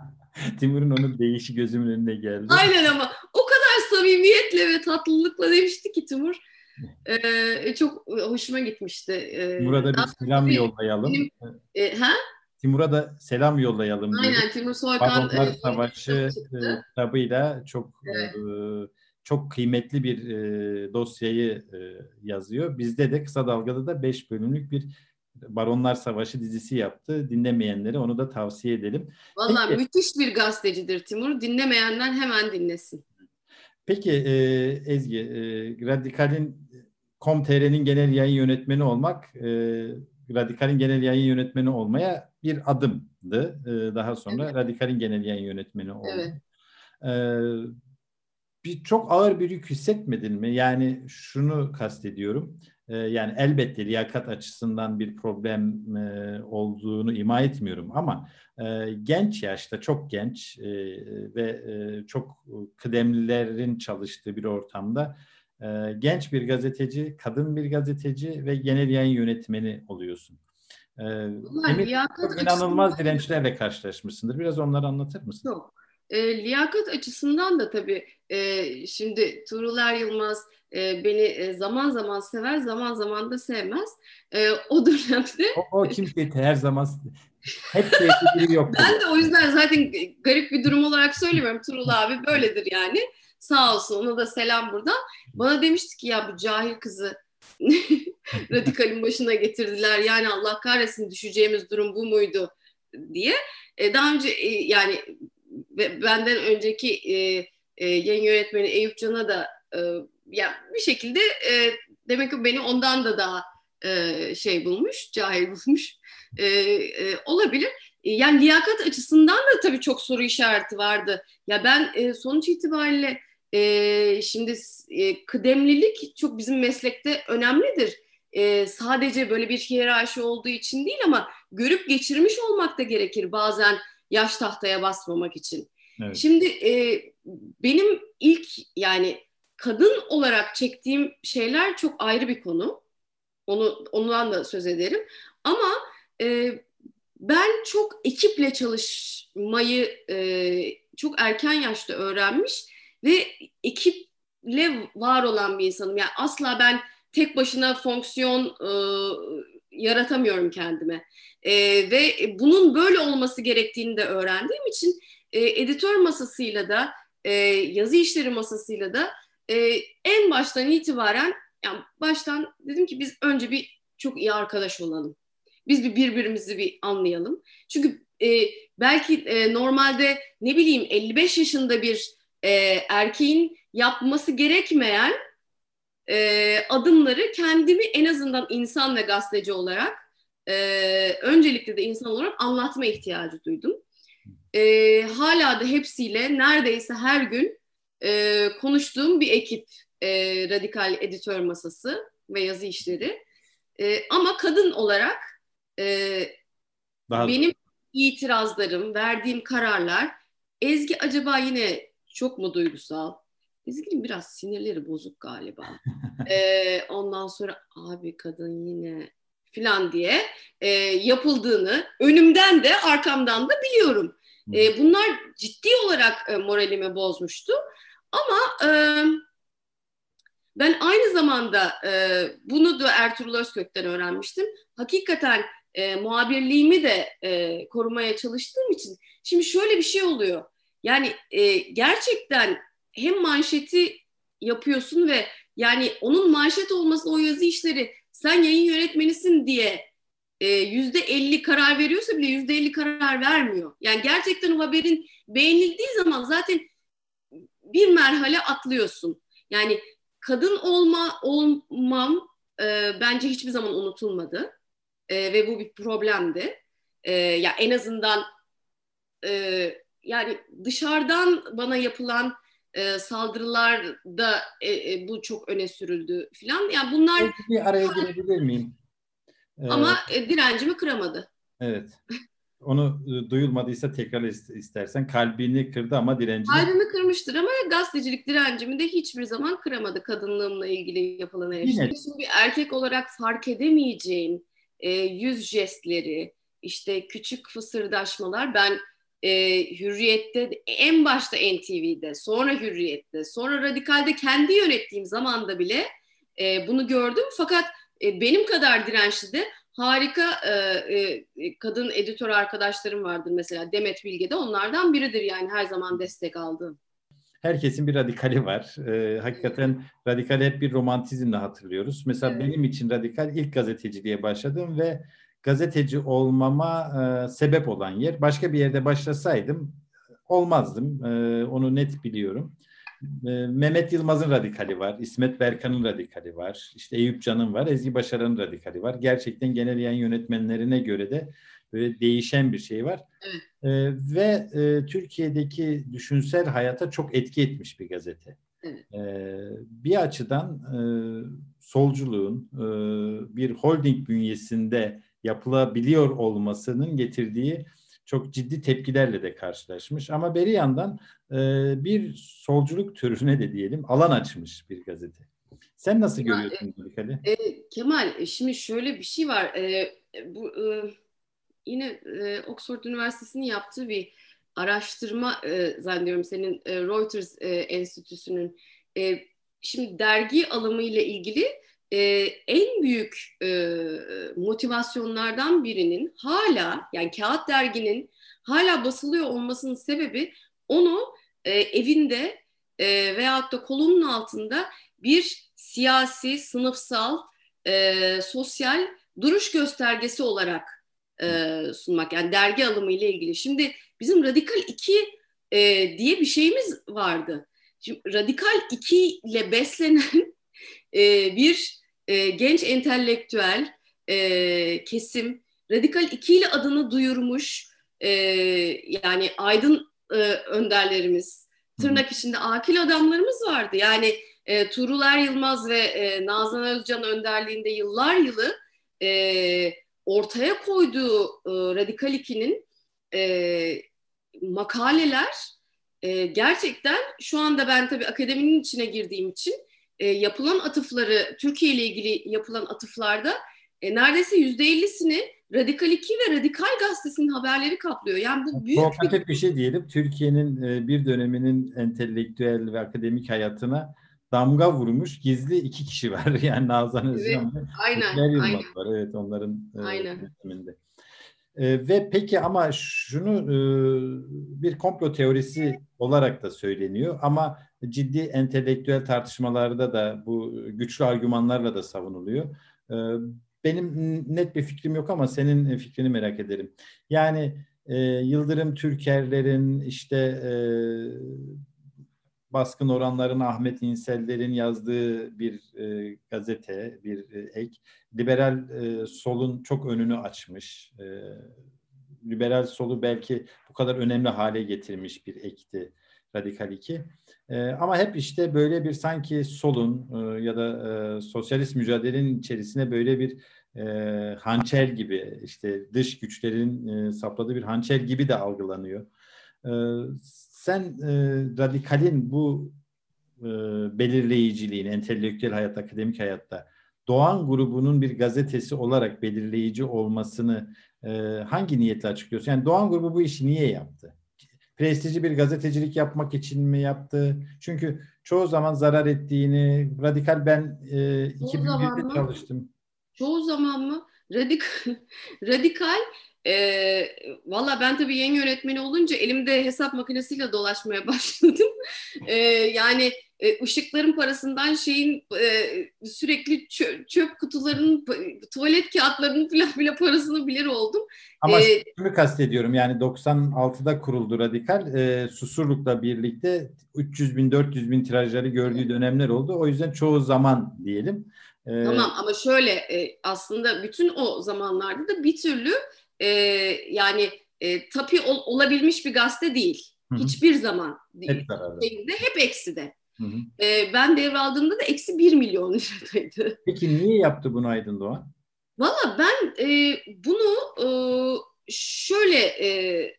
Timur'un onun değişi gözümün önüne geldi. Aynen ama o kadar samimiyetle ve tatlılıkla demişti ki Timur e, çok hoşuma gitmişti. E, Burada bir selam yollayalım. Benim, e, ha? Timur'a da selam yollayalım. Aynen. Timur Soykan. Baronlar e, Savaşı e, kitabıyla çok Evet. e, çok kıymetli bir e, dosyayı e, yazıyor. Bizde de Kısa Dalga'da da 5 bölümlük bir Baronlar Savaşı dizisi yaptı. Dinlemeyenlere onu da tavsiye edelim. Valla müthiş bir gazetecidir Timur. Dinlemeyenler hemen dinlesin. Peki e, Ezgi, e, Radikal'in Com.tr'nin genel yayın yönetmeni olmak, e, Radikal'in genel yayın yönetmeni olmaya bir adımdı. E, daha sonra Evet. Radikal'in genel yayın yönetmeni oldu. Evet. E, bir çok ağır bir yük hissetmedin mi? Yani şunu kastediyorum. E, yani elbette liyakat açısından bir problem e, olduğunu ima etmiyorum ama e, genç yaşta çok genç e, ve e, çok kıdemlilerin çalıştığı bir ortamda e, genç bir gazeteci, kadın bir gazeteci ve genel yayın yönetmeni oluyorsun. E, liyakat inanılmaz dirençlerle karşılaşmışsındır. Biraz onları anlatır mısın? Yok. E, liyakat açısından da tabii e, şimdi Tuğrul Er Yılmaz e, beni e, zaman zaman sever, zaman zaman da sevmez. E, o dönemde O, o kimseyi her zaman hep sevdiği yok. ben de o yüzden zaten garip bir durum olarak söylemiyorum. Tuğrul abi böyledir yani. Sağ olsun ona da selam buradan. Bana demişti ki ya bu cahil kızı radikalin başına getirdiler. Yani Allah kahretsin düşeceğimiz durum bu muydu diye. E, daha önce e, yani benden önceki e, e, yayın yönetmeni Eyüp Can'a da e, ya bir şekilde e, demek ki beni ondan da daha e, şey bulmuş, cahil bulmuş. E, e, olabilir. E, Yani liyakat açısından da tabii çok soru işareti vardı. Ya ben e, sonuç itibariyle e, şimdi e, kıdemlilik çok bizim meslekte önemlidir. E, sadece böyle bir hiyerarşi olduğu için değil ama görüp geçirmiş olmak da gerekir bazen yaş tahtaya basmamak için. Evet. Şimdi e, benim ilk yani kadın olarak çektiğim şeyler çok ayrı bir konu. Onu ondan da söz ederim. Ama e, ben çok ekiple çalışmayı e, çok erken yaşta öğrenmiş ve ekiple var olan bir insanım. Yani asla ben tek başına fonksiyon e, yaratamıyorum kendime. E, ve bunun böyle olması gerektiğini de öğrendiğim için e, editör masasıyla da e, yazı işleri masasıyla da e, en baştan itibaren yani baştan dedim ki biz önce bir çok iyi arkadaş olalım. Biz bir birbirimizi bir anlayalım. Çünkü e, belki e, normalde ne bileyim 55 yaşında bir e, erkeğin yapması gerekmeyen e, adımları kendimi en azından insan ve gazeteci olarak e, öncelikle de insan olarak anlatma ihtiyacı duydum. E, hala da hepsiyle neredeyse her gün e, konuştuğum bir ekip e, radikal editör masası ve yazı işleri. E, ama kadın olarak e, Daha benim itirazlarım, verdiğim kararlar Ezgi acaba yine çok mu duygusal? Ezgi'nin biraz sinirleri bozuk galiba. Ee, ondan sonra abi kadın yine filan diye e, yapıldığını önümden de arkamdan da biliyorum. E, bunlar ciddi olarak e, moralimi bozmuştu. Ama e, ben aynı zamanda e, bunu da Ertuğrul Özkök'ten öğrenmiştim. Hakikaten e, muhabirliğimi de e, korumaya çalıştığım için şimdi şöyle bir şey oluyor. Yani e, gerçekten hem manşeti yapıyorsun ve yani onun manşet olması o yazı işleri sen yayın yönetmenisin diye yüzde elli karar veriyorsa bile yüzde elli karar vermiyor. Yani gerçekten o haberin beğenildiği zaman zaten bir merhale atlıyorsun. Yani kadın olma olmam e, bence hiçbir zaman unutulmadı e, ve bu bir problemdi. E, ya en azından e, yani dışarıdan bana yapılan e, saldırılarda e, e, bu çok öne sürüldü filan. Yani bunlar bir araya girebilir miyim? Ee, ama e, direncimi kıramadı. Evet. Onu e, duyulmadıysa tekrar is- istersen kalbini kırdı ama direncini Kalbimi kırmıştır ama gazetecilik direncimi de hiçbir zaman kıramadı kadınlığımla ilgili yapılan eleştiri. Şimdi bir erkek olarak fark edemeyeceğim e, yüz jestleri, işte küçük fısırdaşmalar ben e, Hürriyet'te en başta NTV'de, sonra Hürriyet'te, sonra Radikal'de kendi yönettiğim zamanda bile e, bunu gördüm. Fakat e, benim kadar dirençli de harika e, e, kadın editör arkadaşlarım vardır mesela Demet Bilge de onlardan biridir yani her zaman destek aldığım. Herkesin bir radikali var. Ee, hakikaten radikali hep bir romantizmle hatırlıyoruz. Mesela evet. benim için radikal ilk gazeteciliğe başladım ve gazeteci olmama e, sebep olan yer. Başka bir yerde başlasaydım olmazdım. E, onu net biliyorum. E, Mehmet Yılmaz'ın radikali var, İsmet Berkan'ın radikali var, işte Eyüp Can'ın var, Ezgi Başaran'ın radikali var. Gerçekten genel yayın yönetmenlerine göre de böyle değişen bir şey var. Evet. E, ve e, Türkiye'deki düşünsel hayata çok etki etmiş bir gazete. Evet. E, bir açıdan e, solculuğun e, bir holding bünyesinde yapılabiliyor olmasının getirdiği çok ciddi tepkilerle de karşılaşmış. Ama beri yandan e, bir solculuk türüne de diyelim alan açmış bir gazete. Sen nasıl ya, görüyorsun Radikali? E, Kemal, e, şimdi şöyle bir şey var. E, bu e, yine e, Oxford Üniversitesi'nin yaptığı bir araştırma e, zannediyorum senin e, Reuters e, Enstitüsü'nün. E, şimdi dergi alımı ile ilgili e, en büyük e, motivasyonlardan birinin hala yani kağıt derginin hala basılıyor olmasının sebebi onu e, evinde e, veyahut da kolunun altında bir siyasi, sınıfsal, e, sosyal duruş göstergesi olarak e, sunmak. Yani dergi alımı ile ilgili. Şimdi bizim Radikal 2 e, diye bir şeyimiz vardı. Şimdi Radikal 2 ile beslenen e, bir e, genç entelektüel e, kesim Radikal 2 ile adını duyurmuş e, yani aydın e, önderlerimiz, tırnak içinde akil adamlarımız vardı. Yani e, Tuğrul Er Yılmaz ve e, Nazan Özcan önderliğinde yıllar yılı e, ortaya koyduğu e, Radikal 2'nin e, makaleler e, gerçekten şu anda ben tabii akademinin içine girdiğim için e, yapılan atıfları, Türkiye ile ilgili yapılan atıflarda e, neredeyse yüzde ellisini Radikal 2 ve Radikal Gazetesi'nin haberleri kaplıyor. Yani bu büyük Provokatif bir... bir şey diyelim. Türkiye'nin e, bir döneminin entelektüel ve akademik hayatına damga vurmuş gizli iki kişi var. Yani Nazan Özcan evet, ve aynen, aynen. var. Evet onların e, aynen. yönetiminde. E, ve peki ama şunu e, bir komplo teorisi olarak da söyleniyor ama ciddi entelektüel tartışmalarda da bu güçlü argümanlarla da savunuluyor. E, benim net bir fikrim yok ama senin fikrini merak ederim. Yani e, Yıldırım Türkerlerin işte e, baskın oranların Ahmet İnseller'in yazdığı bir e, gazete, bir e, ek. Liberal e, solun çok önünü açmış. E, liberal solu belki bu kadar önemli hale getirmiş bir ekti Radikal 2. E, ama hep işte böyle bir sanki solun e, ya da e, sosyalist mücadelenin içerisine böyle bir e, hançer gibi işte dış güçlerin e, sapladığı bir hançer gibi de algılanıyor. E, sen e, radikalin bu e, belirleyiciliğini entelektüel hayat, akademik hayatta Doğan grubunun bir gazetesi olarak belirleyici olmasını e, hangi niyetle açıklıyorsun? Yani Doğan grubu bu işi niye yaptı? Prestijli bir gazetecilik yapmak için mi yaptı? Çünkü çoğu zaman zarar ettiğini, radikal ben e, 2001'de çalıştım. Çoğu zaman mı? Radikal, radikal e, Valla ben tabii yeni yönetmeni olunca elimde hesap makinesiyle dolaşmaya başladım. E, yani e, ışıkların parasından şeyin e, sürekli çöp, çöp kutularının tuvalet kağıtlarının filan bile parasını bilir oldum. Ama ee, şunu kastediyorum yani 96'da kuruldu Radikal e, Susurluk'la birlikte 300 bin 400 bin tirajları gördüğü dönemler oldu. O yüzden çoğu zaman diyelim. Ee, tamam ama şöyle e, aslında bütün o zamanlarda da bir türlü e, yani e, tapi ol, olabilmiş bir gazete değil. Hı-hı. Hiçbir zaman değil. Hep Şeyinde, hep eksi de. E, ben devraldığımda da eksi bir milyon liradaydı. Peki niye yaptı bunu Aydın Doğan? Valla ben e, bunu e, şöyle e,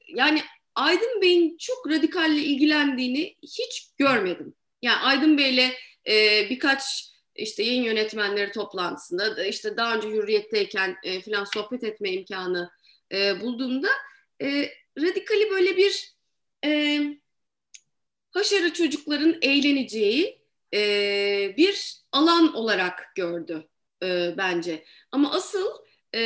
yani Aydın Bey'in çok radikalle ilgilendiğini hiç görmedim. Yani Aydın Bey'le e, birkaç işte yayın yönetmenleri toplantısında işte daha önce hürriyetteyken e, falan sohbet etme imkanı e, bulduğumda e, radikali böyle bir e, haşarı çocukların eğleneceği e, bir alan olarak gördü e, bence. Ama asıl e,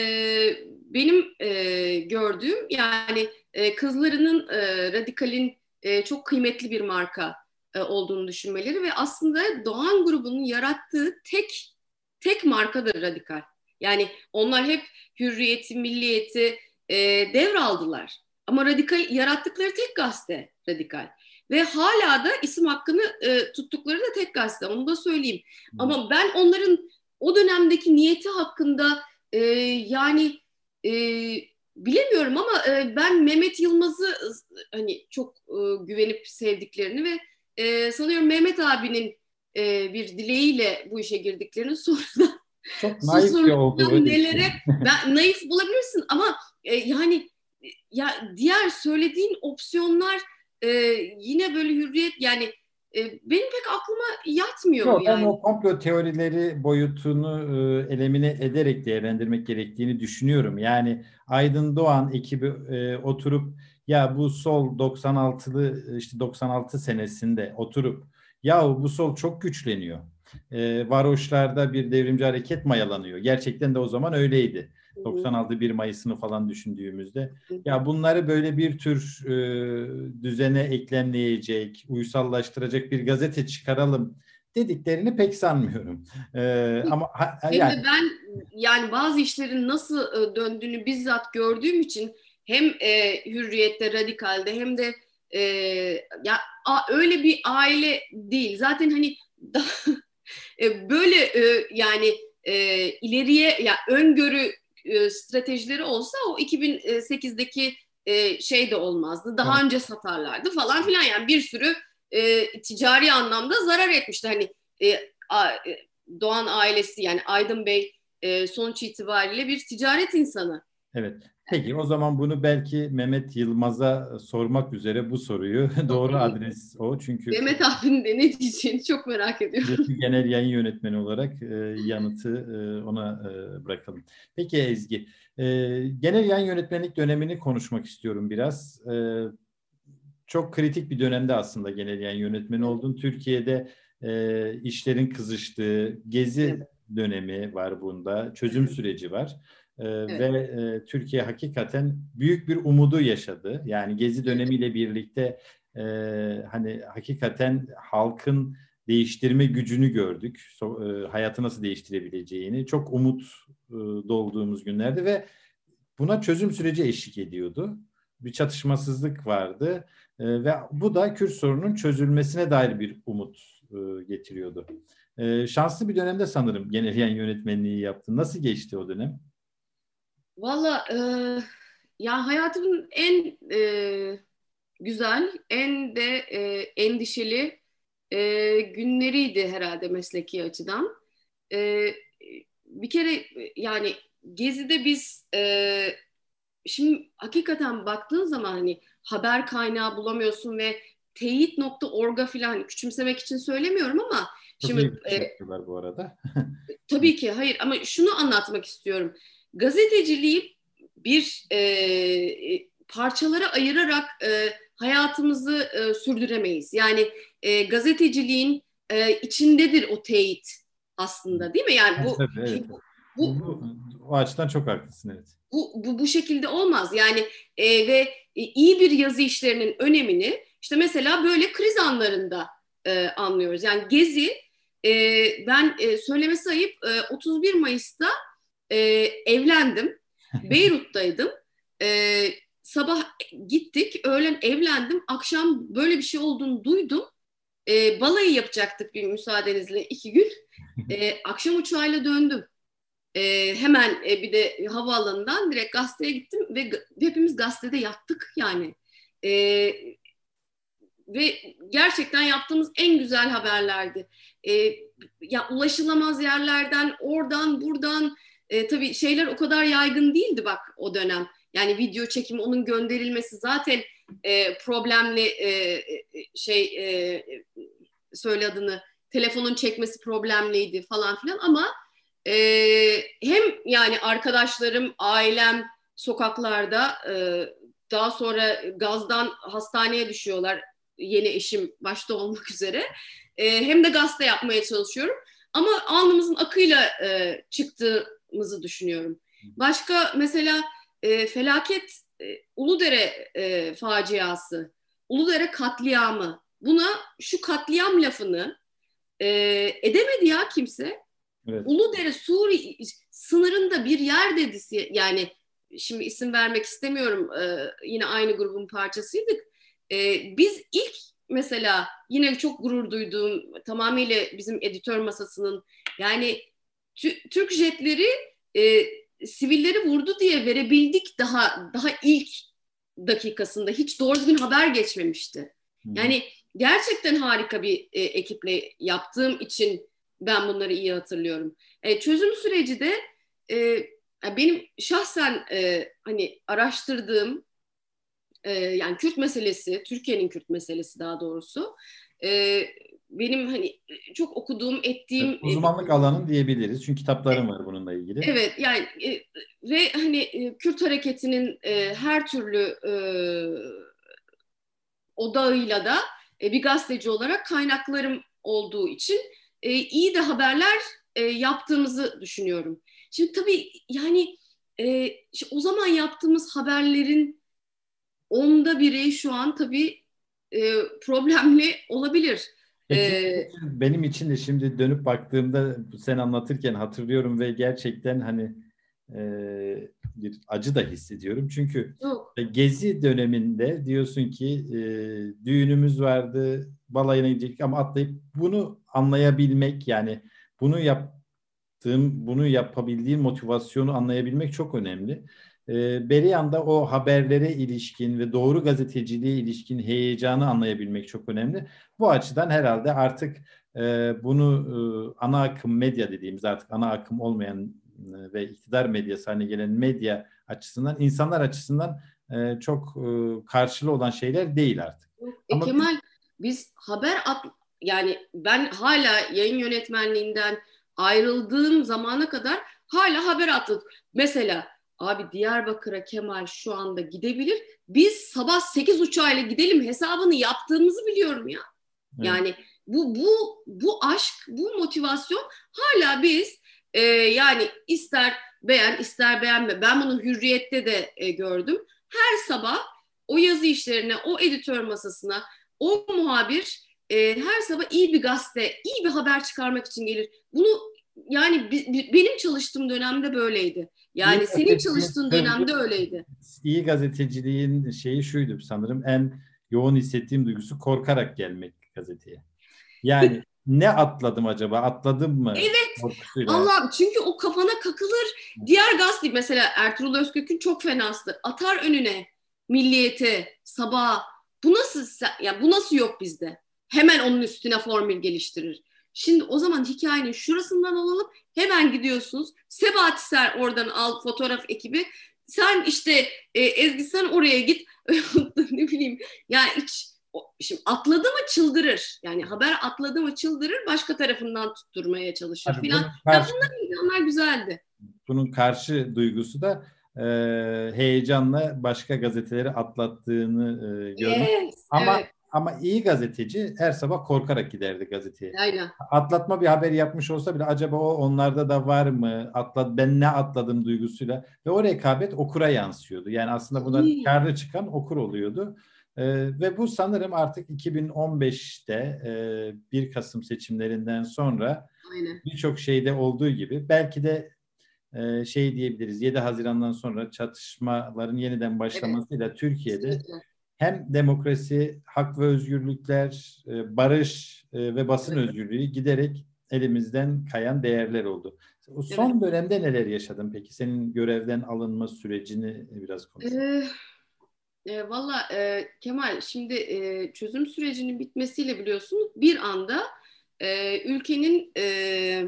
benim e, gördüğüm yani e, kızlarının e, radikalin e, çok kıymetli bir marka e, olduğunu düşünmeleri ve aslında Doğan grubunun yarattığı tek tek markadır radikal. Yani onlar hep hürriyeti, milliyeti e, devraldılar. Ama radikal yarattıkları tek gazete radikal. Ve hala da isim hakkını e, tuttukları da tek gazete. Onu da söyleyeyim. Hmm. Ama ben onların o dönemdeki niyeti hakkında e, yani e, bilemiyorum ama e, ben Mehmet Yılmaz'ı hani çok e, güvenip sevdiklerini ve e, sanıyorum Mehmet abinin e, bir dileğiyle bu işe girdiklerini sonradan çok naif bir olduğu nelere ben naif bulabilirsin ama e, yani ya diğer söylediğin opsiyonlar e, yine böyle hürriyet yani e, benim pek aklıma yatmıyor Yok, yani. O komplo teorileri boyutunu e, elemine ederek değerlendirmek gerektiğini düşünüyorum. Yani Aydın Doğan ekibi e, oturup ya bu sol 96'lı işte 96 senesinde oturup ya bu sol çok güçleniyor. E, varoşlarda bir devrimci hareket mayalanıyor. Gerçekten de o zaman öyleydi. 96 1 Mayıs'ını falan düşündüğümüzde ya bunları böyle bir tür e, düzene eklemleyecek, uysallaştıracak bir gazete çıkaralım dediklerini pek sanmıyorum. Ee, ama ha, Hem yani... de ben yani bazı işlerin nasıl e, döndüğünü bizzat gördüğüm için hem e, hürriyette, radikalde hem de e, ya a, öyle bir aile değil. Zaten hani daha, e, böyle e, yani e, ileriye ya öngörü e, stratejileri olsa o 2008'deki e, şey de olmazdı. Daha evet. önce satarlardı falan filan yani bir sürü e, ticari anlamda zarar etmişti. Hani e, a, Doğan ailesi yani Aydın Bey e, sonuç itibariyle bir ticaret insanı. Evet. Peki o zaman bunu belki Mehmet Yılmaz'a sormak üzere bu soruyu doğru adres o çünkü Mehmet abinin de ne diyeceğini çok merak ediyorum. Genel yayın yönetmeni olarak e, yanıtı e, ona e, bırakalım. Peki Ezgi, e, genel yayın yönetmenlik dönemini konuşmak istiyorum biraz. E, çok kritik bir dönemde aslında genel yayın yönetmeni oldun. Türkiye'de e, işlerin kızıştığı, gezi evet. dönemi var bunda, çözüm süreci var. Ee, evet. Ve e, Türkiye hakikaten büyük bir umudu yaşadı. Yani Gezi dönemiyle birlikte e, hani hakikaten halkın değiştirme gücünü gördük. So, e, hayatı nasıl değiştirebileceğini. Çok umut e, dolduğumuz günlerde ve buna çözüm süreci eşlik ediyordu. Bir çatışmasızlık vardı e, ve bu da Kürt sorunun çözülmesine dair bir umut e, getiriyordu. E, şanslı bir dönemde sanırım genel yayın yönetmenliği yaptın. Nasıl geçti o dönem? Valla e, ya hayatımın en e, güzel, en de e, endişeli e, günleriydi herhalde mesleki açıdan. E, bir kere yani Gezi'de biz e, şimdi hakikaten baktığın zaman hani haber kaynağı bulamıyorsun ve teyit.org'a falan küçümsemek için söylemiyorum ama şimdi e, bu arada. tabii ki hayır ama şunu anlatmak istiyorum gazeteciliği bir e, e, parçalara ayırarak e, hayatımızı e, sürdüremeyiz. Yani e, gazeteciliğin e, içindedir o teyit aslında değil mi? Yani bu, evet. bu, bu, o açıdan çok haklısın evet. Bu, bu, bu şekilde olmaz. Yani e, ve e, iyi bir yazı işlerinin önemini işte mesela böyle kriz anlarında e, anlıyoruz. Yani Gezi e, ben e, söylemesi ayıp e, 31 Mayıs'ta e, evlendim. Beyrut'taydım. E, sabah gittik, öğlen evlendim. Akşam böyle bir şey olduğunu duydum. E, balayı yapacaktık bir müsaadenizle iki gün. E, akşam uçağıyla döndüm. E, hemen e, bir de havaalanından direkt gazeteye gittim ve hepimiz gazetede yattık yani. E, ve gerçekten yaptığımız en güzel haberlerdi. E, ya ulaşılamaz yerlerden, oradan, buradan e, tabii şeyler o kadar yaygın değildi bak o dönem. Yani video çekimi onun gönderilmesi zaten e, problemli e, e, şey e, söyle adını telefonun çekmesi problemliydi falan filan ama e, hem yani arkadaşlarım, ailem sokaklarda e, daha sonra gazdan hastaneye düşüyorlar yeni eşim başta olmak üzere e, hem de gazete yapmaya çalışıyorum ama alnımızın akıyla e, çıktı yaptığımızı düşünüyorum. Başka mesela e, felaket e, Uludere e, faciası, Uludere katliamı. Buna şu katliam lafını e, edemedi ya kimse. Evet. Uludere Suriye sınırında bir yer dedisi yani şimdi isim vermek istemiyorum e, yine aynı grubun parçasıydık. E, biz ilk mesela yine çok gurur duyduğum tamamıyla bizim editör masasının yani Türk jetleri e, sivilleri vurdu diye verebildik daha daha ilk dakikasında hiç doğru düzgün haber geçmemişti. Yani gerçekten harika bir e, ekiple yaptığım için ben bunları iyi hatırlıyorum. E, çözüm süreci de e, benim şahsen e, hani araştırdığım e, yani Kürt meselesi, Türkiye'nin Kürt meselesi daha doğrusu e, benim hani çok okuduğum, ettiğim... Evet, uzmanlık alanın diyebiliriz. Çünkü kitaplarım var bununla ilgili. Evet yani e, ve hani e, Kürt hareketinin e, her türlü e, odağıyla da e, bir gazeteci olarak kaynaklarım olduğu için e, iyi de haberler e, yaptığımızı düşünüyorum. Şimdi tabii yani e, o zaman yaptığımız haberlerin onda biri şu an tabii e, problemli olabilir. Ee, benim için de şimdi dönüp baktığımda sen anlatırken hatırlıyorum ve gerçekten hani e, bir acı da hissediyorum. Çünkü yok. gezi döneminde diyorsun ki e, düğünümüz vardı, balayına gidecektik ama atlayıp bunu anlayabilmek yani bunu yaptığım, bunu yapabildiğim motivasyonu anlayabilmek çok önemli. E, Beriyan'da o haberlere ilişkin ve doğru gazeteciliğe ilişkin heyecanı anlayabilmek çok önemli. Bu açıdan herhalde artık e, bunu e, ana akım medya dediğimiz artık ana akım olmayan e, ve iktidar medyası haline gelen medya açısından insanlar açısından e, çok e, karşılığı olan şeyler değil artık. E, Ama Kemal biz haber at yani ben hala yayın yönetmenliğinden ayrıldığım zamana kadar hala haber atladık. Mesela abi Diyarbakır'a Kemal şu anda gidebilir. Biz sabah 8 uçağıyla gidelim hesabını yaptığımızı biliyorum ya. Evet. Yani bu bu bu aşk, bu motivasyon hala biz e, yani ister beğen ister beğenme. Ben bunu hürriyette de e, gördüm. Her sabah o yazı işlerine, o editör masasına, o muhabir e, her sabah iyi bir gazete, iyi bir haber çıkarmak için gelir. Bunu yani bi, benim çalıştığım dönemde böyleydi. Yani iyi senin çalıştığın dönemde öyleydi. İyi gazeteciliğin şeyi şuydu sanırım en yoğun hissettiğim duygusu korkarak gelmek gazeteye. Yani ne atladım acaba? Atladım mı? Evet. Allah çünkü o kafana kakılır. Diğer gazete mesela Ertuğrul Özkök'ün çok fenastı. Atar önüne milliyete, sabah. Bu nasıl ya bu nasıl yok bizde? Hemen onun üstüne formül geliştirir. Şimdi o zaman hikayenin şurasından alalım. Hemen gidiyorsunuz. Sebahat Ser oradan al fotoğraf ekibi. Sen işte e, Ezgi sen oraya git. ne bileyim. Yani hiç şimdi atladı mı çıldırır. Yani haber atladı mı çıldırır. Başka tarafından tutturmaya çalışır Tabii filan. Karşı, ya bunlar insanlar güzeldi. Bunun karşı duygusu da e, heyecanla başka gazeteleri atlattığını e, görmek. Yes, Ama evet. Ama iyi gazeteci her sabah korkarak giderdi gazeteye. Aynen. Atlatma bir haber yapmış olsa bile acaba o onlarda da var mı? Atlat ben ne atladım duygusuyla ve o rekabet okura yansıyordu. Yani aslında buna karlı çıkan okur oluyordu. Ee, ve bu sanırım artık 2015'te e, 1 Kasım seçimlerinden sonra birçok şeyde olduğu gibi belki de e, şey diyebiliriz 7 Haziran'dan sonra çatışmaların yeniden başlamasıyla evet. Türkiye'de Kesinlikle hem demokrasi, hak ve özgürlükler, e, barış e, ve basın özgürlüğü giderek elimizden kayan değerler oldu. O son evet. dönemde neler yaşadın peki? Senin görevden alınma sürecini biraz konuşalım. Ee, e, Valla e, Kemal şimdi e, çözüm sürecinin bitmesiyle biliyorsun bir anda e, ülkenin e,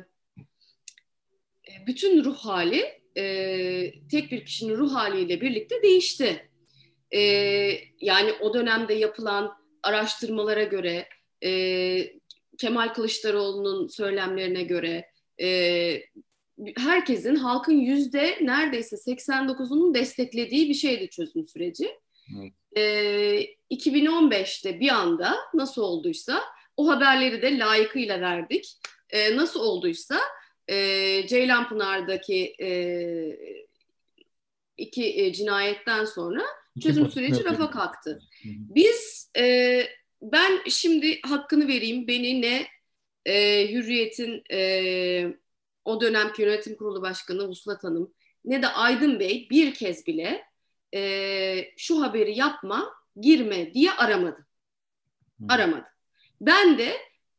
bütün ruh hali e, tek bir kişinin ruh haliyle birlikte değişti e, yani o dönemde yapılan araştırmalara göre e, Kemal Kılıçdaroğlu'nun söylemlerine göre e, herkesin halkın yüzde neredeyse 89'unun desteklediği bir şeydi çözüm süreci. Evet. E, 2015'te bir anda nasıl olduysa o haberleri de layıkıyla verdik. E, nasıl olduysa e, Ceylanpınar'daki e, iki e, cinayetten sonra çözüm süreci rafa kalktı. Biz e, ben şimdi hakkını vereyim beni ne e, Hürriyet'in e, o dönemki yönetim kurulu başkanı Vuslat Hanım ne de Aydın Bey bir kez bile e, şu haberi yapma, girme diye aramadı. Aramadı. Ben de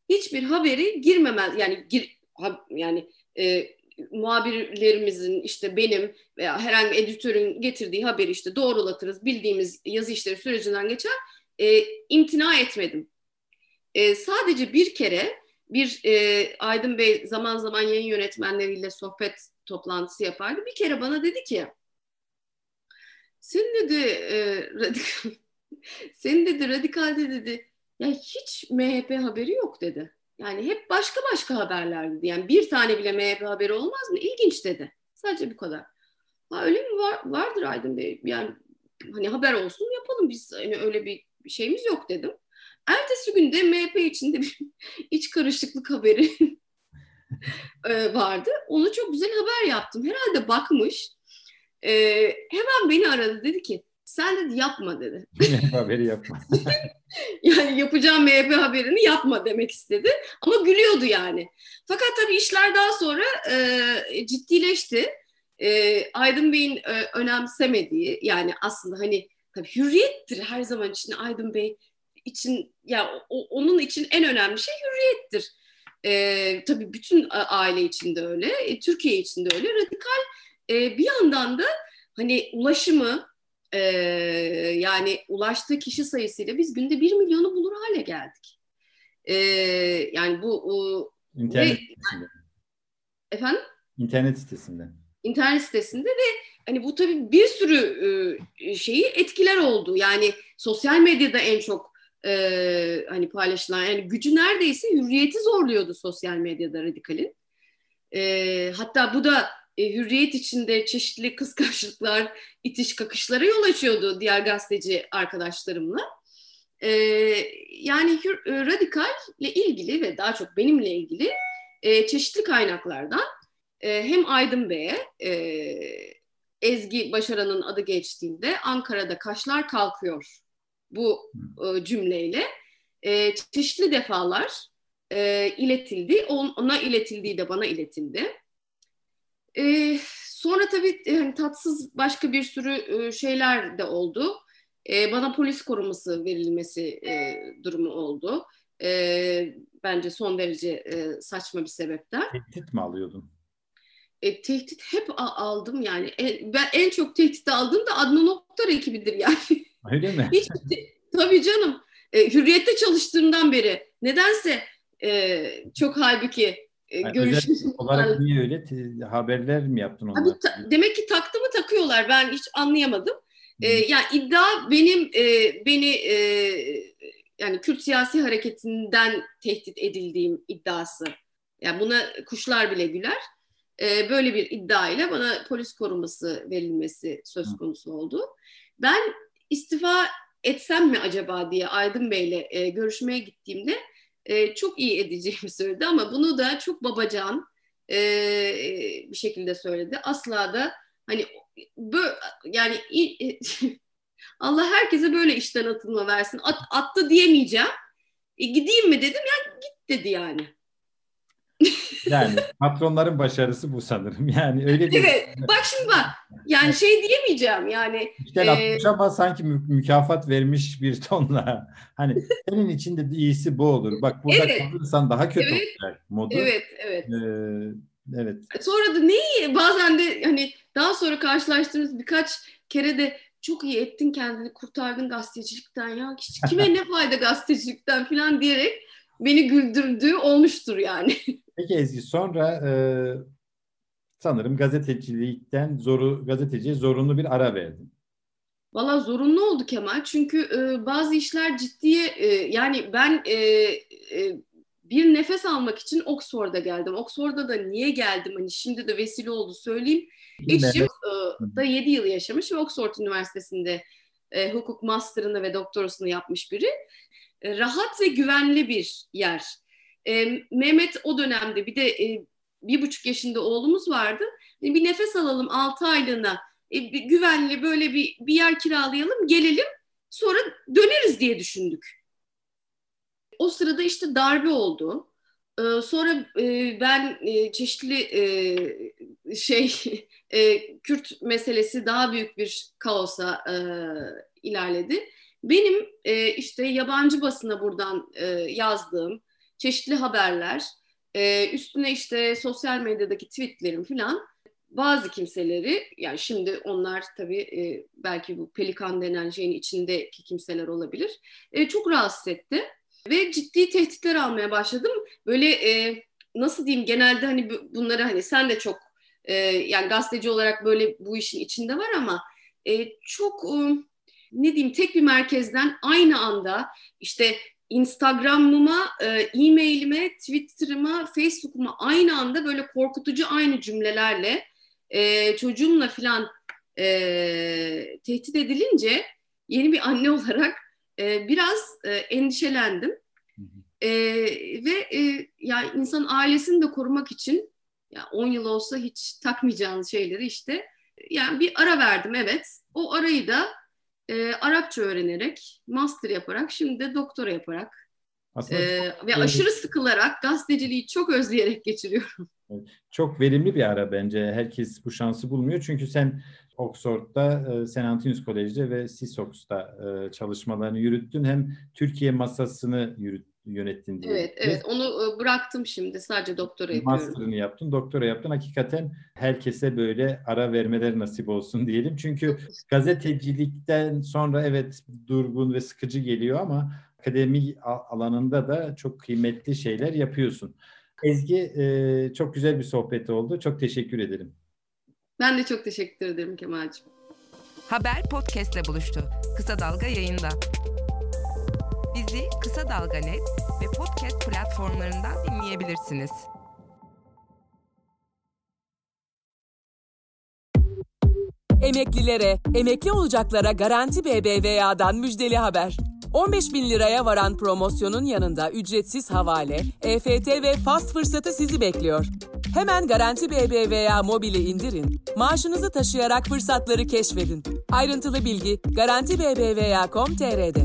hiçbir haberi girmemez yani gir, ha, yani e, muhabirlerimizin işte benim veya herhangi bir editörün getirdiği haberi işte doğrulatırız bildiğimiz yazı işleri sürecinden geçer e, imtina etmedim. E, sadece bir kere bir e, Aydın Bey zaman zaman yayın yönetmenleriyle sohbet toplantısı yapardı. Bir kere bana dedi ki sen dedi e, radikal senin dedi radikalde dedi ya hiç MHP haberi yok dedi. Yani hep başka başka haberler dedi. Yani bir tane bile MHP haberi olmaz mı? İlginç dedi. Sadece bu kadar. Ha öyle mi var? Vardır Aydın Bey. Yani hani haber olsun yapalım biz. Hani öyle bir şeyimiz yok dedim. Ertesi günde MHP içinde bir iç karışıklık haberi e, vardı. Onu çok güzel haber yaptım. Herhalde bakmış. Ee, hemen beni aradı dedi ki sen dedi yapma dedi. MHP haberi yapma. yani yapacağım MHP haberini yapma demek istedi. Ama gülüyordu yani. Fakat tabii işler daha sonra e, ciddileşti. E, Aydın Bey'in e, önemsemediği yani aslında hani tabii hürriyettir her zaman için Aydın Bey için ya o, onun için en önemli şey hürriyettir. E, tabii bütün aile içinde öyle, e, Türkiye içinde öyle. Radikal e, bir yandan da hani ulaşımı e, yani ulaştığı kişi sayısıyla biz günde bir milyonu bulur hale geldik. E, yani bu o, internet ve, sitesinde. Efendim? İnternet sitesinde. İnternet sitesinde ve hani bu tabii bir sürü e, şeyi etkiler oldu. Yani sosyal medyada en çok e, hani paylaşılan yani gücü neredeyse hürriyeti zorluyordu sosyal medyada radikalin. E, hatta bu da e, hürriyet içinde çeşitli kıskançlıklar, itiş kakışlara yol açıyordu diğer gazeteci arkadaşlarımla. E, yani hür, e, radikalle ilgili ve daha çok benimle ilgili e, çeşitli kaynaklardan e, hem Aydın Bey'e e, Ezgi Başaran'ın adı geçtiğinde Ankara'da kaşlar kalkıyor bu e, cümleyle e, çeşitli defalar e, iletildi. On, ona iletildiği de bana iletildi. E, sonra tabii yani tatsız başka bir sürü e, şeyler de oldu. E, bana polis koruması verilmesi e, durumu oldu. E, bence son derece e, saçma bir sebepten. Tehdit mi alıyordun? E, tehdit hep aldım yani. E, ben en çok tehdit aldığım da Adnan Oktar ekibidir yani. Öyle mi? Hiç, tabii canım. E, hürriyette çalıştığımdan beri nedense e, çok halbuki yani görüşüm olarak niye öyle haberler mi yaptın onlar? ta, demek ki taktı mı takıyorlar. Ben hiç anlayamadım. E, yani iddia benim e, beni e, yani Kürt siyasi hareketinden tehdit edildiğim iddiası. Yani buna kuşlar bile güler. E, böyle bir iddia ile bana polis koruması verilmesi söz konusu oldu. Ben istifa etsem mi acaba diye Aydın Bey'le e, görüşmeye gittiğimde e, çok iyi edeceğimi söyledi ama bunu da çok babacan e, bir şekilde söyledi. Asla da hani böyle yani Allah herkese böyle işten atılma versin. At, attı diyemeyeceğim. E, gideyim mi dedim ya git dedi yani. Yani patronların başarısı bu sanırım. Yani öyle bir... Evet. Bak şimdi bak. Yani şey diyemeyeceğim yani. İşte e... atmış ama sanki mü- mükafat vermiş bir tonla. Hani senin için de iyisi bu olur. Bak burada evet. kalırsan daha kötü evet. olacak modu. Evet, evet. Ee, evet. Sonra da neyi bazen de hani daha sonra karşılaştığımız birkaç kere de çok iyi ettin kendini kurtardın gazetecilikten ya. Kime ne fayda gazetecilikten falan diyerek beni güldürdüğü olmuştur yani. Peki Ezgi sonra e, sanırım gazetecilikten zoru gazeteciye zorunlu bir ara verdin. Valla zorunlu oldu Kemal çünkü e, bazı işler ciddiye e, yani ben e, e, bir nefes almak için Oxford'a geldim. Oxford'a da niye geldim hani şimdi de vesile oldu söyleyeyim. Eşim e, da 7 yıl yaşamış ve Oxford Üniversitesi'nde e, hukuk master'ını ve doktorasını yapmış biri. E, rahat ve güvenli bir yer. E, Mehmet o dönemde bir de e, bir buçuk yaşında oğlumuz vardı. Bir nefes alalım altı aylığına e, güvenli böyle bir, bir yer kiralayalım, gelelim sonra döneriz diye düşündük. O sırada işte darbe oldu. Ee, sonra e, ben e, çeşitli e, şey Kürt meselesi daha büyük bir kaosa ilerledi. Benim işte yabancı basına buradan yazdığım çeşitli haberler, üstüne işte sosyal medyadaki tweetlerim falan bazı kimseleri yani şimdi onlar tabii belki bu pelikan denen şeyin içindeki kimseler olabilir çok rahatsız etti ve ciddi tehditler almaya başladım. Böyle e, nasıl diyeyim genelde hani bunları hani sen de çok e, yani gazeteci olarak böyle bu işin içinde var ama e, çok e, ne diyeyim tek bir merkezden aynı anda işte Instagram'ıma, e, e-mailime, Twitter'ıma, Facebook'uma aynı anda böyle korkutucu aynı cümlelerle e, çocuğumla filan e, tehdit edilince yeni bir anne olarak e, biraz e, endişelendim. E, ve e, yani insan ailesini de korumak için ya 10 yıl olsa hiç takmayacağınız şeyleri işte yani bir ara verdim evet. O arayı da e, Arapça öğrenerek, master yaparak, şimdi de doktora yaparak Aslında e, ve aşırı sıkılarak gazeteciliği çok özleyerek geçiriyorum. Çok verimli bir ara bence. Herkes bu şansı bulmuyor. Çünkü sen Oxford'da, e, St. Antonius College'de ve Sissox'ta e, çalışmalarını yürüttün. Hem Türkiye masasını yürüt, yönettin diye. Evet, evet. Onu bıraktım şimdi. Sadece doktora yapıyorum. Master'ını yaptın, doktora yaptın. Hakikaten herkese böyle ara vermeler nasip olsun diyelim. Çünkü gazetecilikten sonra evet durgun ve sıkıcı geliyor ama akademi alanında da çok kıymetli şeyler yapıyorsun. Ezgi çok güzel bir sohbet oldu. Çok teşekkür ederim. Ben de çok teşekkür ederim Kemal'cim. Haber podcastle buluştu. Kısa Dalga yayında. Bizi Kısa Dalga Net ve podcast platformlarından dinleyebilirsiniz. Emeklilere, emekli olacaklara Garanti BBVA'dan müjdeli haber. 15 bin liraya varan promosyonun yanında ücretsiz havale, EFT ve fast fırsatı sizi bekliyor. Hemen Garanti BBVA mobili indirin, maaşınızı taşıyarak fırsatları keşfedin. Ayrıntılı bilgi Garanti BBVA.com.tr'de.